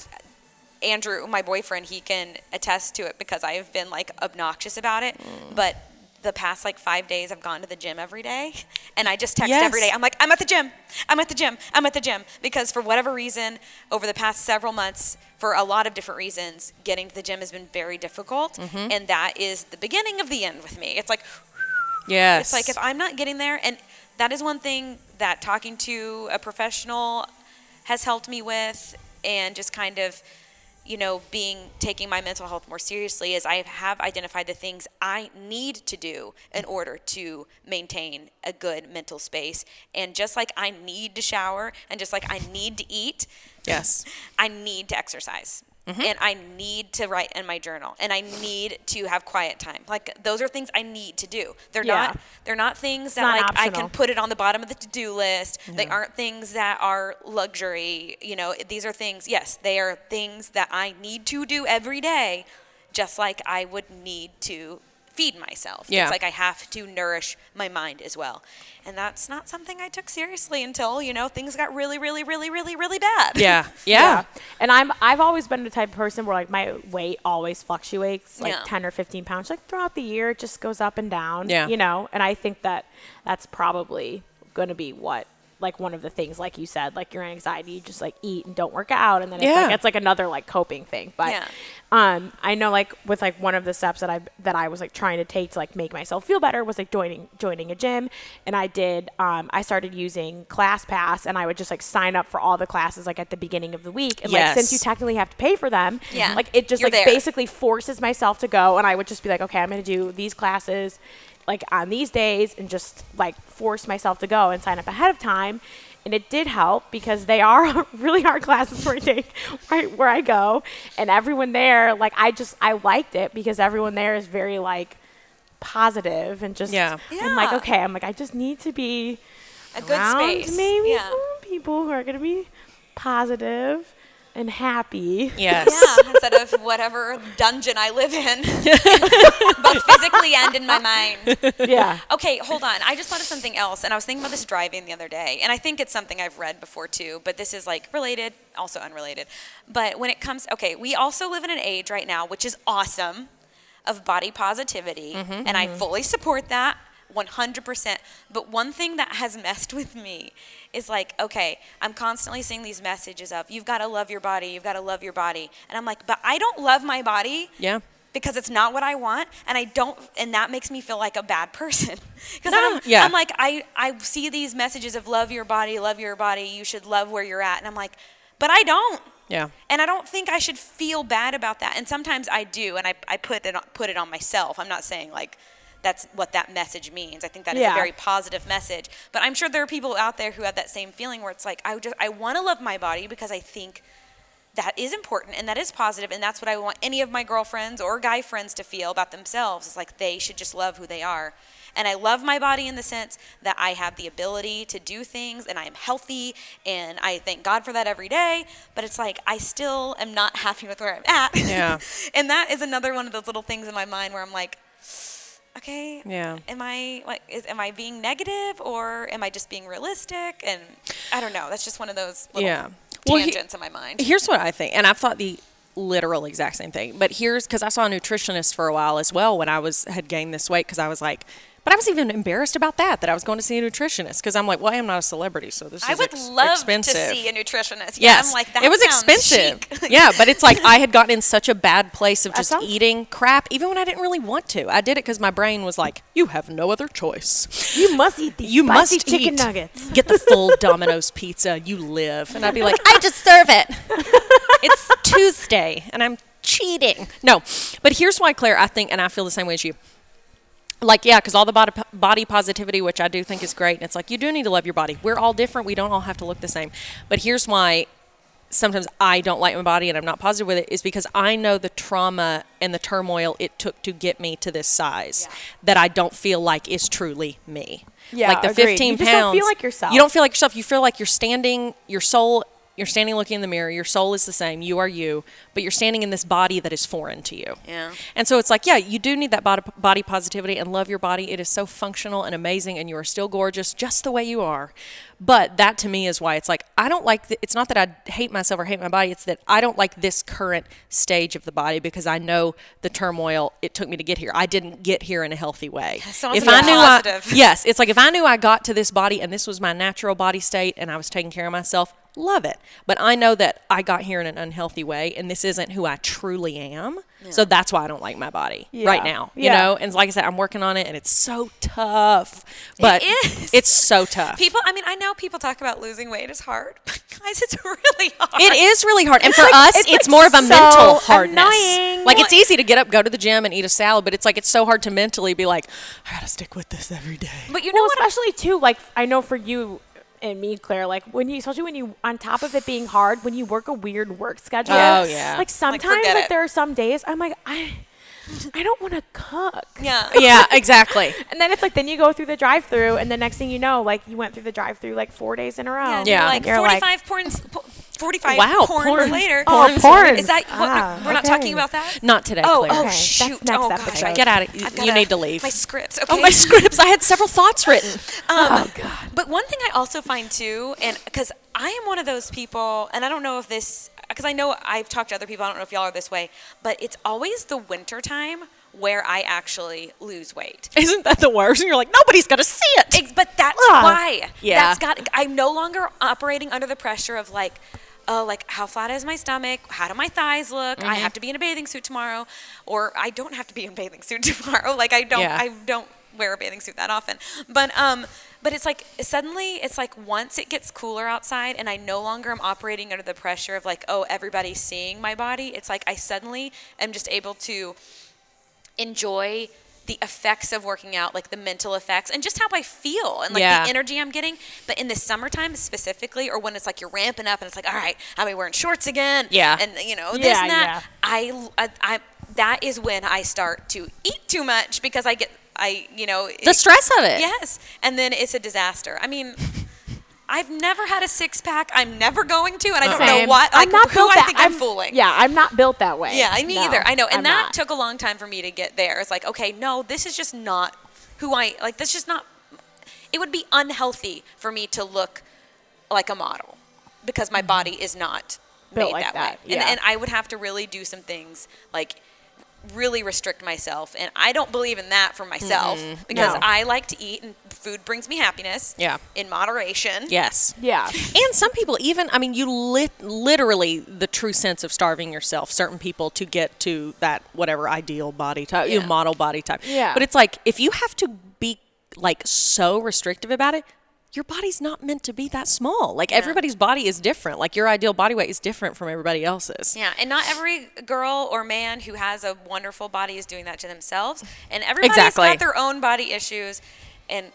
andrew my boyfriend he can attest to it because i have been like obnoxious about it Mm. but the past like five days i've gone to the gym every day and i just text every Yes. day i'm like i'm at the gym i'm at the gym i'm at the gym because for whatever reason over the past several months for a lot of different reasons getting to the gym has been very difficult Mm-hmm. and that is the beginning of the end with me it's like Yes. [sighs] it's like if I'm not getting there, and that is one thing that talking to a professional has helped me with, and just kind of, you know, being taking my mental health more seriously is I have identified the things I need to do in order to maintain a good mental space. And just like I need to shower, and just like I need to eat, yes. [laughs] I need to exercise. Mm-hmm. And I need to write in my journal, and I need to have quiet time. Like those are things I need to do. They're Yeah. not. They're not things that not like I can put it on the bottom of the to-do list. They aren't things that are luxury. You know, these are things. Yes, they are things that I need to do every day, just like I would need to feed myself. Yeah. It's like I have to nourish my mind as well. And that's not something I took seriously until, you know, things got really, really, really, really, really bad. [laughs] Yeah. Yeah. And I'm I've always been the type of person where like my weight always fluctuates like Yeah. 10 or 15 pounds like throughout the year it just goes up and down Yeah. you know and I think that that's probably going to be what like one of the things like you said like your anxiety you just like eat and don't work out and then it's Yeah. like it's like another like coping thing but Yeah. um I know like with like one of the steps that I that I was like trying to take to like make myself feel better was like joining joining a gym and I did um I started using ClassPass and I would just like sign up for all the classes like at the beginning of the week and like since you technically have to pay for them Yeah. like it just You're like there. basically forces myself to go and I would just be like okay I'm going to do these classes like on these days and just like force myself to go and sign up ahead of time and it did help because they are [laughs] really hard classes where I take right where I go and everyone there like I just I liked it because everyone there is very like positive and just Yeah. I'm like okay I'm like I just need to be A good around space. maybe Yeah. people who are going to be positive and happy Yes. Yeah, instead of whatever dungeon I live in, [laughs] both physically and in my mind. yeah Okay, hold on. I just thought of something else, and I was thinking about this driving the other day, and I think it's something I've read before too, but this is like related, also unrelated. But when it comes, okay, we also live in an age right now, which is awesome, of body positivity, mm-hmm. and I mm-hmm. fully support that. 100%. But one thing that has messed with me is like, okay, I'm constantly seeing these messages of, you've got to love your body, you've got to love your body. And I'm like, but I don't love my body Yeah. because it's not what I want, and I don't, and that makes me feel like a bad person. [laughs] Because No, I'm, yeah. I'm like, I, I see these messages of love your body, love your body, you should love where you're at, and I'm like, but I don't. Yeah. And I don't think I should feel bad about that. And sometimes I do, and I, I put it on, put it on myself. I'm not saying like that's what that message means. I think that is Yeah. a very positive message. But I'm sure there are people out there who have that same feeling where it's like I just I want to love my body because I think that is important and that is positive and that's what I want any of my girlfriends or guy friends to feel about themselves. It's like they should just love who they are. And I love my body in the sense that I have the ability to do things and I am healthy and I thank God for that every day. But it's like I still am not [laughs] happy with where I'm at. Yeah. [laughs] and that is another one of those little things in my mind where I'm like, okay, Yeah. am I like is am I being negative or am I just being realistic? And I don't know. That's just one of those little Yeah. Well, he- tangents in my mind. Here's what I think, and I've thought the literal exact same thing. But here's because I saw a nutritionist for a while as well when I was had gained this weight because I was like, but I was even embarrassed about that that I was going to see a nutritionist because I'm like, well, I am not a celebrity, so this I is would ex- love expensive. to see a nutritionist. Yeah, Yes, I'm like that. it was expensive. [laughs] yeah, but it's like I had gotten in such a bad place of just sounds- eating crap, even when I didn't really want to. I did it because my brain was like, "You have no other choice. you must eat these You spicy must chicken eat. nuggets [laughs] Get the full Domino's pizza. You live." And I'd be like, [laughs] "I deserve it. It's Tuesday, and I'm cheating." No, but here's why, Claire. I think, and I feel the same way as you. Like, yeah, because all the body, body positivity, which I do think is great, and it's like you do need to love your body. We're all different. We don't all have to look the same. But here's why sometimes I don't like my body and I'm not positive with it is because I know the trauma and the turmoil it took to get me to this size that I don't feel like is truly me. Yeah, like the agreed. 15 You pounds. just don't feel like yourself. You don't feel like yourself. You feel like you're standing, your soul You're standing looking in the mirror. Your soul is the same. You are you, but you're standing in this body that is foreign to you. Yeah. And so it's like, yeah, you do need that body, body positivity and love your body. It is so functional and amazing, and you are still gorgeous just the way you are. But that to me is why it's like I don't like. The, it's not that I hate myself or hate my body. It's that I don't like this current stage of the body because I know the turmoil it took me to get here. I didn't get here in a healthy way. If I knew I, yes, it's like if I knew I got to this body and this was my natural body state and I was taking care of myself, love it. But I know that I got here in an unhealthy way and this isn't who I truly am. So that's why I don't like my body right now. You Yeah. know, and like I said, I'm working on it and it's so tough. But is. it's so tough. People, I mean, I know people talk about losing weight is hard, [laughs] but guys, it's really hard. It is really hard. And for like- us, it's, it's, like, more of a so mental hardness. annoying. Like it's easy to get up, go to the gym and eat a salad, but it's like it's so hard to mentally be like, I gotta stick with this every day. But you know well, what? I- especially too, like I know for you and me, Claire, like when you, especially when you, on top of it being hard, when you work a weird work schedule. Oh, yeah. Like sometimes, forget like, there are some days I'm like, I, I don't want to cook. yeah. [laughs] yeah, exactly. And then it's like, then you go through the drive-through, and the next thing you know, like you went through the drive-through like four days in a row. Yeah, Yeah. Like You're like- 45 porns. po- 45 Wow, porns porn. later. Oh, Porns. porn. Is that what Ah, we're not okay. talking about that? Not today, Oh, Claire. oh Okay, that's shoot! next oh gosh, episode. I Get out of I've you need to leave. My scripts. Okay. Oh, my scripts. I had several thoughts written. [laughs] Um, But one thing I also find too, and because I am one of those people, and I don't know if this, because I know I've talked to other people, I don't know if y'all are this way, but it's always the winter time where I actually lose weight. Isn't that the worst? And you're like, nobody's gonna see it. Ex- but that's Ah. why. Yeah. That's got. I'm no longer operating under the pressure of like, oh, like how flat is my stomach? How do my thighs look? Mm-hmm. I have to be in a bathing suit tomorrow, or I don't have to be in a bathing suit [laughs] tomorrow. Like I don't. Yeah. I don't wear a bathing suit that often. But um, but it's like suddenly it's like once it gets cooler outside and I no longer am operating under the pressure of like, oh, everybody's seeing my body. It's like I suddenly am just able to enjoy the effects of working out, like the mental effects, and just how I feel and like Yeah. the energy I'm getting. But in the summertime specifically, or when it's like you're ramping up and it's like, all right, I'll be wearing shorts again. Yeah. And you know, this Yeah, and that. yeah. I, I, I, that is when I start to eat too much because I get, I, you know, The it- stress of it. Yes, and then it's a disaster. I mean. I've never had a six pack. I'm never going to, and I don't know what. Like, I'm not who built I that. think I'm, fooling. Yeah, I'm not built that way. Yeah, me No, either. I know, and I'm that not. took a long time for me to get there. It's like, okay, no, this is just not who I like. This is just not. It would be unhealthy for me to look like a model because my body is not Mm-hmm. Built made like that, that, way, and, yeah. and I would have to really do some things like really restrict myself and i don't believe in that for myself because No. i like to eat and food brings me happiness Yeah. in moderation Yes. Yeah. And some people even, I mean, you lit, literally the true sense of starving yourself. Certain people to get to that whatever ideal body type, you know, model body type. Yeah. But it's like if you have to be like so restrictive about it, your body's not meant to be that small. Like everybody's body is different. Like your ideal body weight is different from everybody else's. Yeah, and not every girl or man who has a wonderful body is doing that to themselves. And everybody's Exactly. got their own body issues. And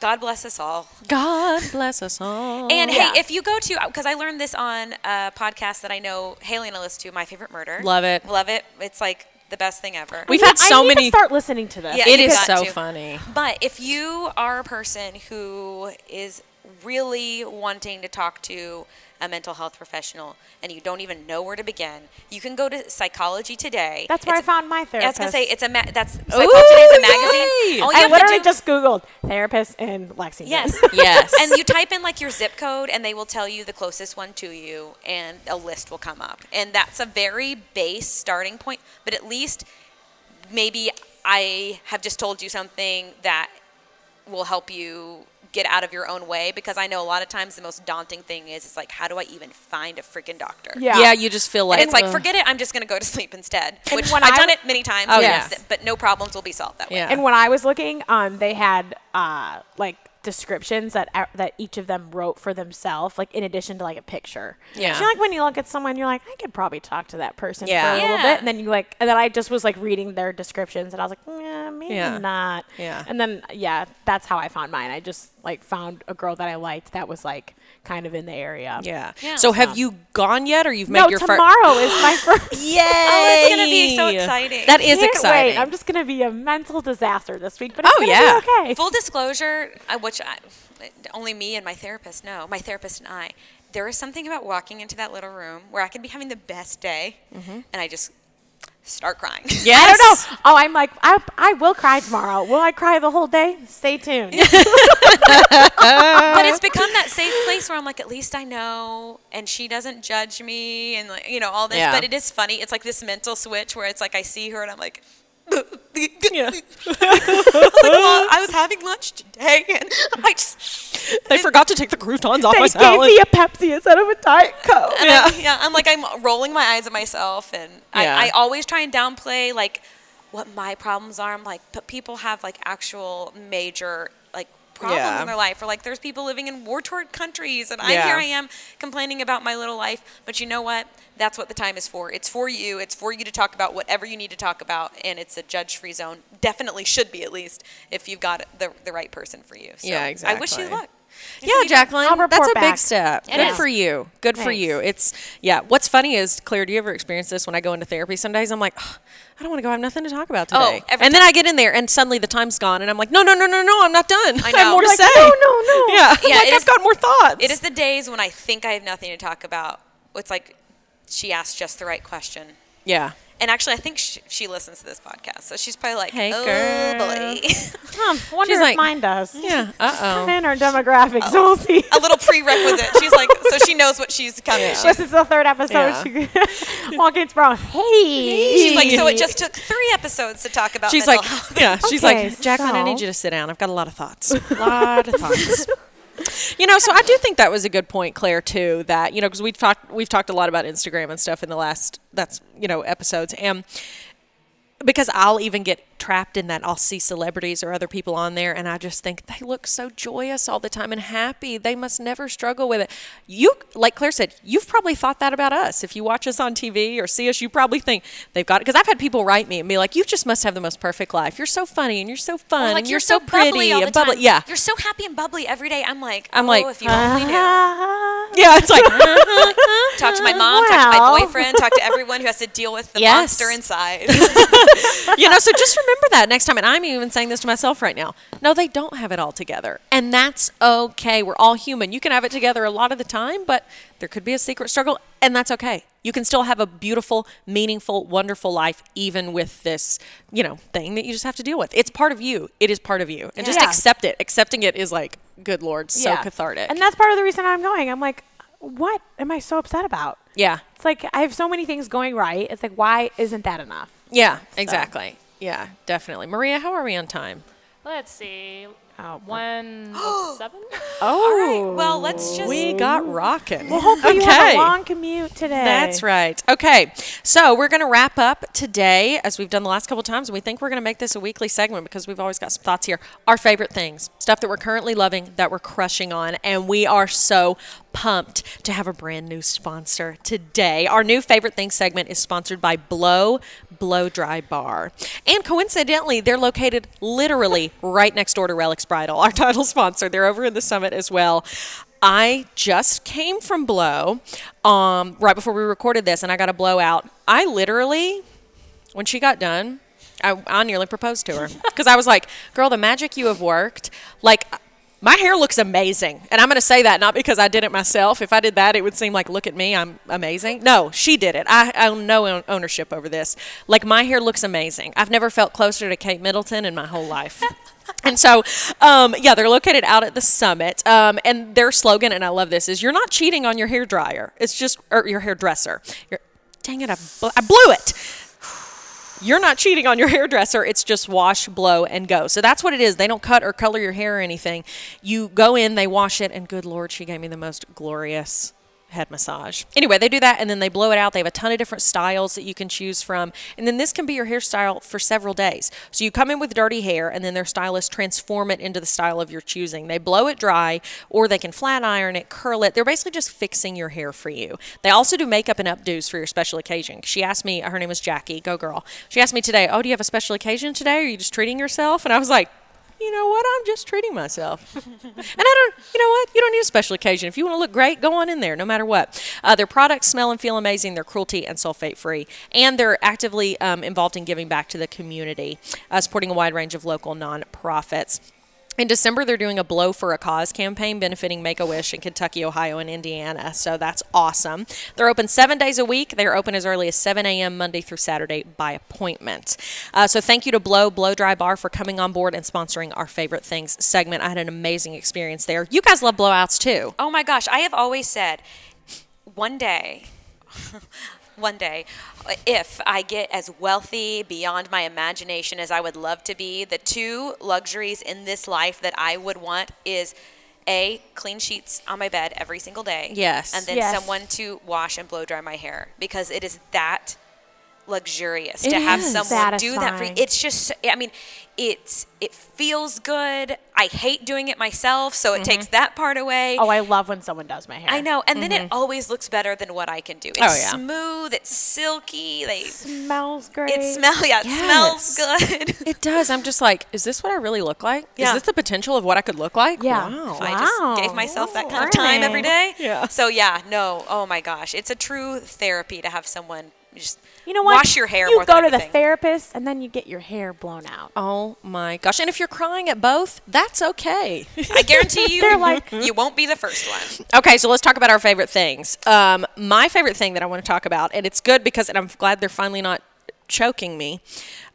God bless us all. God bless us all. And Yeah. hey, if you go to, because I learned this on a podcast that I know Hayley and I listen to, My Favorite Murder. Love it. Love it. It's like the best thing ever. We've Yeah, had so I need many. To start listening to this. Yeah, it you is got so to. funny. But if you are a person who is really wanting to talk to a mental health professional and you don't even know where to begin, you can go to Psychology Today. That's where It's I found my I therapist. was gonna say it's a ma- that's Psychology Today is a magazine. yay! All you I have literally to do, just Googled therapist in Lexington. yes, [laughs] Yes. and you type in like your zip code, and they will tell you the closest one to you, and a list will come up. And that's a very base starting point, but at least maybe I have just told you something that will help you get out of your own way because I know a lot of times the most daunting thing is it's like how do I even find a freaking doctor? Yeah. yeah. you just feel like And it's like, ugh. forget it. I'm just going to go to sleep instead. And Which when I've I- done it many times. Oh, yes, yeah. But no problems will be solved that way. Yeah. And when I was looking, um, they had uh like descriptions that uh, that each of them wrote for themselves, like in addition to like a picture. Yeah. So like when you look at someone, you're like, I could probably talk to that person Yeah. for a little bit, and then you like, and then I just was like reading their descriptions, and I was like, yeah, maybe Yeah. not. Yeah. And then yeah, that's how I found mine. I just like found a girl that I liked that was like kind of in the area. Yeah. Yeah. So have you gone yet, or you've made No, your first? tomorrow is my [gasps] first. Yay! [laughs] Oh, it's gonna be so exciting. That is Can't exciting. Wait. I'm just gonna be a mental disaster this week, but it's Oh, yeah. be okay. Full disclosure, I, which I, only me and my therapist know, my therapist and I, there is something about walking into that little room where I could be having the best day, Mm-hmm. and I just start crying. [laughs] Yes. I don't know. Oh, I'm like, I, I will cry tomorrow. Will I cry the whole day? Stay tuned. [laughs] but it's become that safe place where I'm like, at least I know, and she doesn't judge me, and like, you know all this. Yeah. But it is funny. It's like this mental switch where it's like I see her and I'm like. Yeah. [laughs] like, "Mom, I was having lunch today, and I just They forgot to take the croutons off my salad. they gave me a Pepsi instead of a Diet Coke. And Yeah. I'm, yeah, I'm like I'm rolling my eyes at myself, and Yeah. I, I always try and downplay like what my problems are. I'm like, but people have like actual major problems Yeah. in their life, or like there's people living in war-torn countries, and I here I am complaining about my little life. But you know what? That's what the time is for. It's for you. It's for you to talk about whatever you need to talk about, and it's a judge-free zone. Definitely should be at least if you've got the the right person for you. So Yeah, I wish you exactly. Yeah, Jacqueline, that's a report big step. It Good is. for you. Good for you. It's yeah. What's funny is Claire. Do you ever experience this when I go into therapy? Some days I'm like, "Ugh, I don't want to go. I have nothing to talk about Oh, today. every and then I get in there and suddenly the time's gone, and I'm like, no, no, no, no, no. I'm not done. I [laughs] I have more You're to like, say. "No, no, no." [laughs] Yeah, Yeah, like I've is- got more thoughts. It is the days when I think I have nothing to talk about. It's like she asked just the right question. Yeah. And actually, I think she, she listens to this podcast, so she's probably like, Hey, "Oh girl." boy," Huh, [laughs] wonder She's if like- mine does. [laughs] Yeah. Uh oh. In our demographics, so we'll see. a little prerequisite. She's like, [laughs] so she knows what she's coming. Yeah. She's, This is the third episode. She walk in tomorrow. Hey. she's like, so it just took three episodes to talk about. She's like, health." yeah. She's Okay, like, Jacqueline, I need you to sit down. I've got a lot of thoughts. A lot of thoughts. You know, so I do think that was a good point, Claire, too. That you know, because we've talked we've talked a lot about Instagram and stuff in the last that's you know episodes, and because I'll even get trapped in that. I'll see celebrities or other people on there, and I just think they look so joyous all the time and happy. They must never struggle with it. You, like Claire said, you've probably thought that about us. If you watch us on TV or see us, you probably think they've got it. Because I've had people write me and be like, "You just must have the most perfect life. You're so funny and you're so fun like, and you're, so, pretty bubbly all the and bubbly." time. Yeah, you're so happy and bubbly every day. I'm like, I'm oh, like, if you only knew. Ah. yeah. It's like, [laughs] Talk to my mom. Talk to my boyfriend. Talk to everyone who has to deal with the Yes. monster inside. [laughs] you know, so just remember [laughs] that next time. And I'm even saying this to myself right now. No, they don't have it all together. And that's okay. We're all human. You can have it together a lot of the time, but there could be a secret struggle, and that's okay. You can still have a beautiful, meaningful, wonderful life, even with this, you know, thing that you just have to deal with. It's part of you. It is part of you. And just Yeah. accept it. Accepting it is like, good Lord, so Yeah. cathartic. And that's part of the reason I'm going. I'm like, what am I so upset about? yeah. It's like I have so many things going right. It's like, why isn't that enough? Yeah, exactly. Yeah, definitely. Maria, how are we on time? Let's see. Oh, uh, One [gasps] oh seven. Oh. right, well, let's just- We got rocking. Well, hopefully you have a long commute today. That's right. Okay. So we're going to wrap up today, as we've done the last couple of times. And we think we're going to make this a weekly segment because we've always got some thoughts here. Our favorite things, stuff that we're currently loving, that we're crushing on. And we are so pumped to have a brand new sponsor today. Our new favorite things segment is sponsored by Blow Blow Dry Bar. And coincidentally, they're located literally right next door to Relics Bridal, our title sponsor. They're over in the summit as well. I just came from Blow um, right before we recorded this, and I got a blowout. I literally, when she got done, I, I nearly proposed to her because I was like, "Girl, the magic you have worked, like." My hair looks amazing. And I'm going to say that not because I did it myself. If I did that, it would seem like, look at me, I'm amazing. No, she did it. I, I own no ownership over this. Like, my hair looks amazing. I've never felt closer to Kate Middleton in my whole life. [laughs] And so, um, yeah, they're located out at the summit. Um, and their slogan, and I love this, is you're not cheating on your hair dryer. It's just, or your hairdresser. You're, dang it, I, bl- I blew it. You're not cheating on your hairdresser. It's just wash, blow, and go. So that's what it is. They don't cut or color your hair or anything. You go in, they wash it, and good Lord, she gave me the most glorious head massage. Anyway, they do that and then they blow it out. They have a ton of different styles that you can choose from. And then this can be your hairstyle for several days. So you come in with dirty hair and then their stylists transform it into the style of your choosing. They blow it dry or they can flat iron it, curl it. They're basically just fixing your hair for you. They also do makeup and updos for your special occasion. She asked me, her name is Jackie, go girl. She asked me today, Oh, do you have a special occasion today? Are you just treating yourself? And I was like, you know what? I'm just treating myself. [laughs] and I don't, you know what? You don't need a special occasion. If you want to look great, go on in there, no matter what. Uh, their products smell and feel amazing. They're cruelty and sulfate free. And they're actively um, involved in giving back to the community, uh, supporting a wide range of local nonprofits. In December, they're doing a Blow for a Cause campaign benefiting Make a Wish in Kentucky, Ohio, and Indiana. So that's awesome. They're open seven days a week. They're open as early as 7 a.m. Monday through Saturday by appointment. Uh, so thank you to Blow, Blow Dry Bar for coming on board and sponsoring our favorite things segment. I had an amazing experience there. You guys love blowouts too. Oh my gosh, I have always said one day, one day, if I get as wealthy beyond my imagination as I would love to be, the two luxuries in this life that I would want is a clean sheets on my bed every single day. Yes. And then Yes. someone to wash and blow dry my hair because it is that luxurious It to have someone do that for you. It's just I mean, it's it feels good. I hate doing it myself, so it Mm-hmm. takes that part away. Oh, I love when someone does my hair. I know, and then it always looks better than what I can do. It's Mm-hmm. Oh, yeah. smooth, it's silky. They Smells great. it smells yeah, it Yes. smells good. [laughs] It does. I'm just like, is this what I really look like? Yeah. Is this the potential of what I could look like? Yeah. Wow. Wow. I just gave myself that kind of time every day. Yeah. So yeah, no, oh my gosh, it's a true therapy to have someone just You know what? wash your hair. You go to the therapist and then you get your hair blown out. Oh my gosh. And if you're crying at both, that's okay. I [laughs] guarantee you, They're like- you won't be the first one. Okay, so let's talk about our favorite things. Um, my favorite thing that I want to talk about, and it's good because, and I'm glad they're finally not choking me,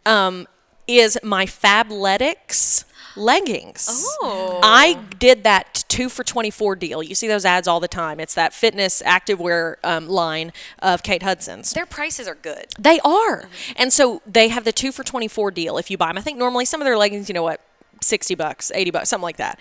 um, is my Fabletics leggings. Oh. I did that two for 24 deal. You see those ads all the time. It's that fitness activewear um, line of Kate Hudson's. Their prices are good. They are. And so they have the two for 24 deal if you buy them. I think normally some of their leggings, you know what, 60 bucks, 80 bucks, something like that.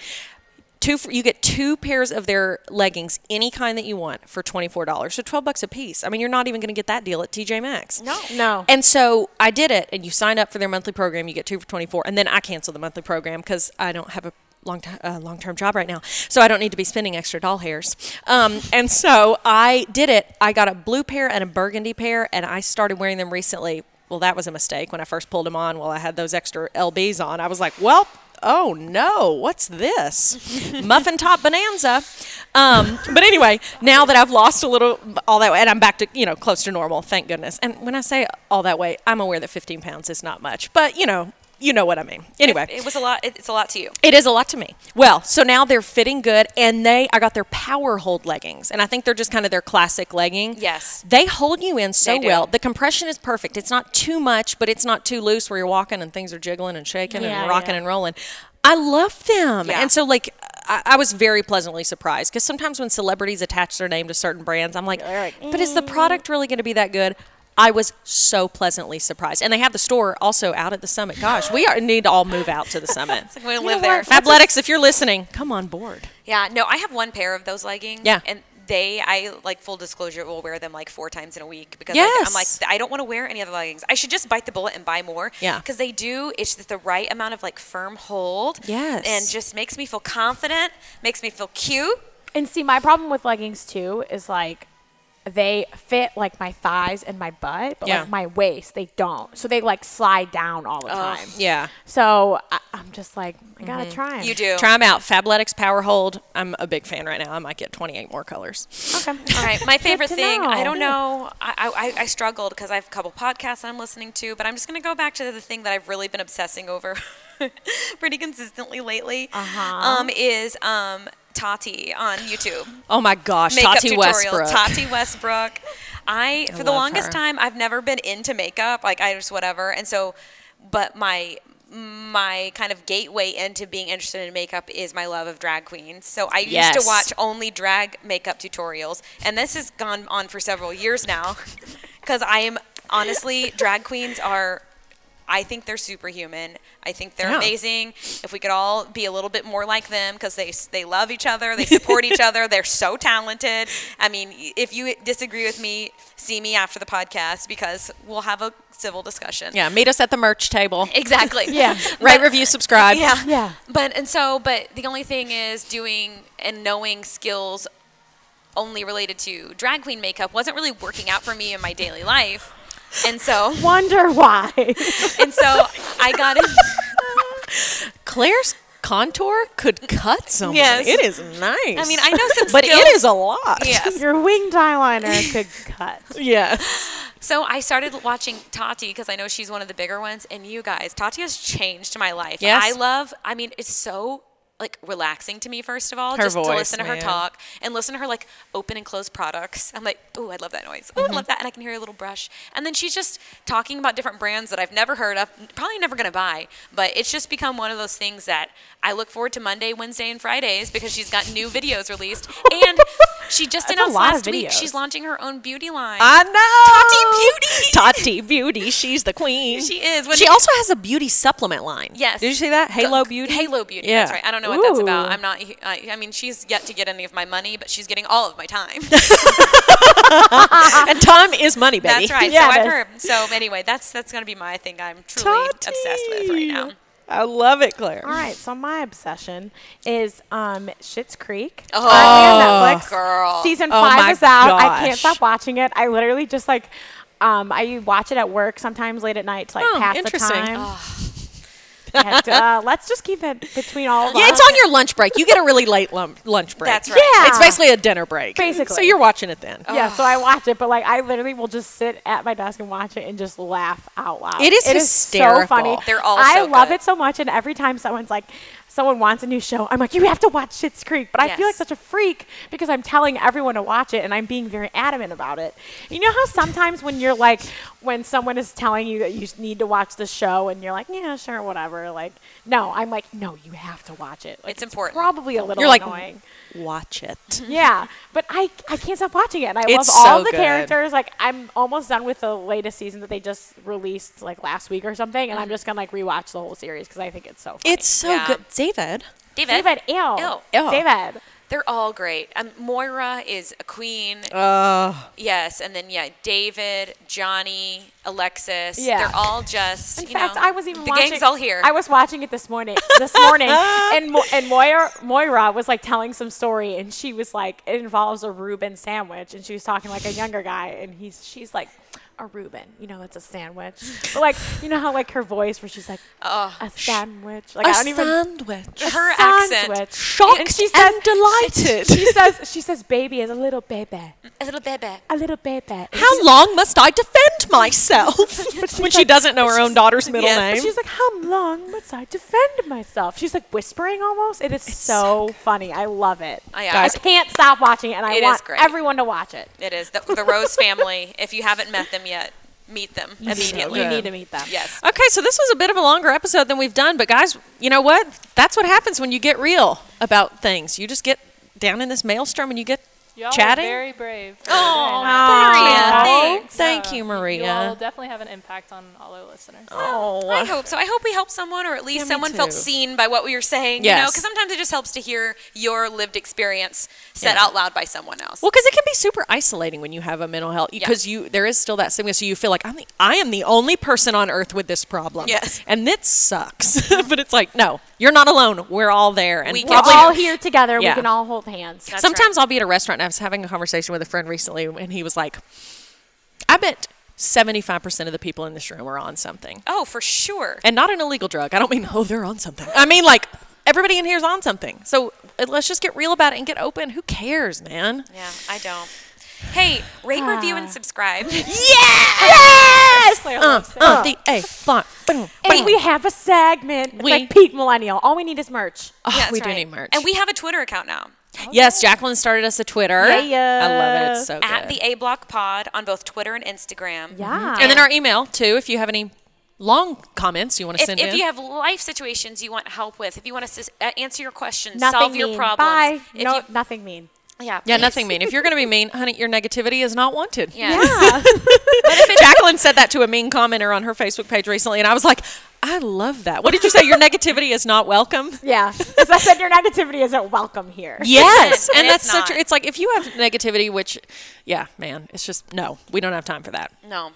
Two for, you get two pairs of their leggings, any kind that you want, for $24. So 12 bucks a piece. I mean, you're not even going to get that deal at TJ Maxx. No. No. And so I did it, and you sign up for their monthly program. You get two for twenty four, and then I cancel the monthly program because I don't have a long t- uh, long term job right now, so I don't need to be spending extra doll hairs. Um, and so I did it. I got a blue pair and a burgundy pair, and I started wearing them recently. Well, that was a mistake when I first pulled them on. While I had those extra lbs on, I was like, well. Oh no, what's this? [laughs] Muffin top bonanza. Um, but anyway, now that I've lost a little, all that way, and I'm back to, you know, close to normal, thank goodness. And when I say all that way, I'm aware that 15 pounds is not much, but you know, you know what I mean. Anyway, It was a lot. it- It's a lot to you. it is a lot to me. Well, so now they're fitting good, and they I got their power hold leggings, and I think they're just kind of their classic legging. Yes. they hold you in so well. The compression is perfect. It's not too much, but it's not too loose where you're walking and things are jiggling and shaking Yeah, and rocking yeah. and rolling. I love them, Yeah. and so like. I, I was very pleasantly surprised because sometimes when celebrities attach their name to certain brands, I'm like, but is the mm. product really going to be that good? I was so pleasantly surprised, and they have the store also out at the summit. Gosh, we are, need to all move out to the summit. I'm going to live know there. what? Fabletics, if you're listening, come on board. Yeah, no, I have one pair of those leggings. Yeah. And they, I like full disclosure, will wear them like four times in a week because like, I'm like, I don't want to wear any other leggings. I should just bite the bullet and buy more. Yeah. Because they do, it's just the right amount of like firm hold. Yes. And just makes me feel confident, makes me feel cute. And see, my problem with leggings too is like they fit like my thighs and my butt, but Yeah. like my waist they don't. So they like slide down all the time. Yeah. So I, I'm just like, I gotta try 'em. You do. Try them out. Fabletics Power Hold. I'm a big fan right now. I might get 28 more colors. Okay. [laughs] All right, my favorite to thing. I don't know. I, I I struggled because I have a couple podcasts I'm listening to, but I'm just gonna go back to the thing that I've really been obsessing over [laughs] pretty consistently lately. Uh-huh. Um, is um Tati on YouTube. Oh my gosh, Makeup Tati tutorials. Westbrook. Tati Westbrook. I, for the longest her. time I've never been into makeup. Like I just whatever. And so, but my my kind of gateway into being interested in makeup is my love of drag queens. So I used to watch only drag makeup tutorials, and this has gone on for several years now. [laughs] Because I am honestly, drag queens are. I think they're superhuman. I think they're Yeah. amazing. If we could all be a little bit more like them, because they they love each other, they support each [laughs] other, they're so talented. I mean, if you disagree with me, see me after the podcast because we'll have a civil discussion. yeah, meet us at the merch table. exactly. [laughs] Yeah. Rate, review, subscribe. Yeah. Yeah. But and so, but the only thing is doing and knowing skills only related to drag queen makeup wasn't really working out for me in my daily life. And so, [laughs] Wonder why. and so I got in. [laughs] Claire's contour could cut someone. Yes. It is nice. I mean, I know some but skills. it is a lot. Yes. [laughs] Your winged eyeliner could cut. Yeah. So I started watching Tati because I know she's one of the bigger ones. And you guys, Tati has changed my life. Yes. I love. I mean, it's so like relaxing to me. First of all, Her just to listen to her talk and listen to her like open and close products. I'm like, oh, I love that noise. Oh, Mm-hmm. I love that, and I can hear a little brush. And then she's just talking about different brands that I've never heard of, probably never gonna buy. But it's just become one of those things that I look forward to Monday, Wednesday, and Fridays because she's got new videos released. And she [laughs] just announced last week she's launching her own beauty line. I know. Tati Beauty. [laughs] Tati Beauty. She's the queen. She is. When She it- also has a beauty supplement line. Yes. Did you see that? Halo Beauty. Halo Beauty. Yeah. That's right. I don't know what that's about. Ooh. I'm not. I, I mean, she's yet to get any of my money, but she's getting all of my time. [laughs] [laughs] and time is money, baby. that's right. [laughs] Yeah, so I've heard. So anyway, that's that's gonna be my thing. I'm truly Tati. obsessed with right now. I love it, Claire. All right, so my obsession is um Schitt's Creek. Oh, on Netflix. girl. Season Oh five my is out. I can't stop watching it. I literally just like um I watch it at work sometimes late at night to like Oh, pass the interesting. time. And, uh, let's just keep it between all of Yeah, us. it's on your lunch break. You get a really late lum- lunch break. That's right. Yeah. It's basically a dinner break. Basically. So you're watching it then. Yeah, so I watch it, but like I literally will just sit at my desk and watch it and just laugh out loud. It is so hysterical. funny. They're all I so love good. it so much, and every time someone's like, someone wants a new show, I'm like, you have to watch Schitt's Creek. But I feel like such a freak because I'm telling everyone to watch it, and I'm being very adamant about it. You know how sometimes when you're like, when someone is telling you that you need to watch the show, and you're like, yeah, sure, whatever. Like, no, I'm like, no, you have to watch it. Like, It's important. Probably a little You're like, annoying. watch it. [laughs] Yeah, but I, I can't stop watching it. And I It's love all so the good. characters. Like I'm almost done with the latest season that they just released like last week or something, and I'm mm-hmm. just gonna like rewatch the whole series because I think it's so. Funny. It's so Yeah. good. David. David. David. Ew. Ew. Ew. David. They're all great. Um, Moira is a queen. Uh, yes, and then yeah, David, Johnny, Alexis. Yeah. They're all just. In you fact, know, I was even the watching. gang's all here. I was watching it this morning. This morning, [laughs] and Mo- and Moira Moira was like telling some story, and she was like, it involves a Reuben sandwich, and she was talking like a younger guy, and he's she's like. A Reuben, you know, it's a sandwich. But like, you know how like her voice, where she's like, Oh, a sandwich. Like a I don't even. sandwich. her accent. sandwich. Shocked and she says, and delighted. She says, she says, baby is a little baby, A little baby. a little baby. How long must I defend myself? [laughs] when she like- doesn't know her own daughter's middle Yes. Name. she's like, how long must I defend myself? She's like whispering almost. It is so funny. I love it. Yeah. Uh, Guys, I can't stop watching it, and I It is want great. everyone to watch it. It is the, the Rose family. If you haven't met them yet, meet them immediately. You need to meet them. Yes. Okay, so this was a bit of a longer episode than we've done, but guys, you know what? That's what happens when you get real about things. You just get down in this maelstrom and you get Y'all chatting. very brave. Oh, Very Maria, thanks. Thank you, Maria. You Maria. will definitely have an impact on all our listeners. Oh, I hope so. I hope we helped someone, or at least Yeah, me someone felt seen by what we were saying. You know, because sometimes it just helps to hear your lived experience said Yeah. out loud by someone else. Well, because it can be super isolating when you have a mental health because you there is still that stigma, so you feel like I'm the I am the only person on earth with this problem. Yes. and it sucks. [laughs] Mm-hmm. but it's like no, you're not alone. We're all there, and We We're all here together. Yeah. We can all hold hands. That's sometimes right. I'll be at a restaurant and I was having a conversation with a friend recently, and he was like, "I bet 75 percent of the people in this room are on something, Oh, for sure. and not an illegal drug. I don't mean oh they're on something. I mean like." Everybody in here is on something. So uh, let's just get real about it and get open. Who cares, man? Yeah, I don't. Hey, rate, review, and subscribe. [sighs] [laughs] Yes. Claire Uh, uh, the A, block, boom, And we have a segment. It's We- like peak millennial. All we need is merch. Oh, Yeah, that's we do need merch. And we have a Twitter account now. Yes, Jacqueline started us a Twitter. Yeah. I love it. It's so good. At the A Block Pod on both Twitter and Instagram. Yeah. and then our email too. If you have any long comments you want to If, send if in. you have life situations you want help with, if you want us to uh, answer your questions, nothing solve your mean. problems, Bye. if no, you, nothing mean. Yeah, yeah, please. nothing mean. If you're going to be mean, honey, your negativity is not wanted. Yeah. [laughs] Jacqueline said that to a mean commenter on her Facebook page recently, and I was like, I love that. What did you say? Your negativity is not welcome. [laughs] Yeah. As I said, your negativity isn't welcome here. [laughs] Yes, And and that's so not. true. It's like if you have negativity, which, yeah, man, it's just no, we don't have time for that. No.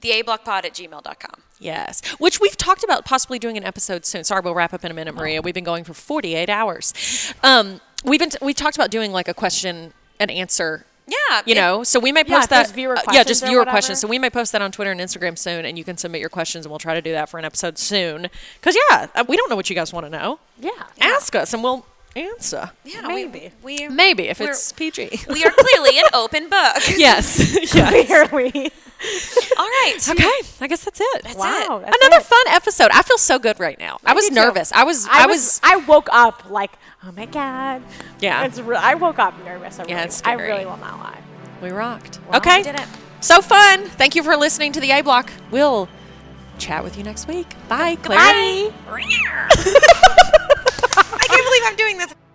The A Block Pod at gmail.com. Yes, which we've talked about possibly doing an episode soon. Sorry, we'll wrap up in a minute, Maria. We've been going for 48 hours. Um, we've been we talked about doing like a question and answer. Yeah. You if- know, so we may Yeah, post that. viewer uh, yeah, just viewer questions. So we may post that on Twitter and Instagram soon, and you can submit your questions, and we'll try to do that for an episode soon. Because yeah, uh, we don't know what you guys want to know. Yeah. Ask us, and we'll answer. Yeah, Maybe. We, we Maybe if it's PG. we are clearly an open book. [laughs] yes. [laughs] yes. Clearly. [laughs] All right. Okay, I guess that's it. That's Wow. it. that's Another it. fun episode. I feel so good right now. I was me too. nervous. I was. I, I was, was. I woke up like, oh my god. Yeah. It's re- I woke up nervous. I Yeah, really, it's I really will not lie. We rocked. Wow. okay. We did it. So fun. Thank you for listening to the A Block. We'll chat with you next week. Bye, Claire. Bye. Bye believe I'm doing this.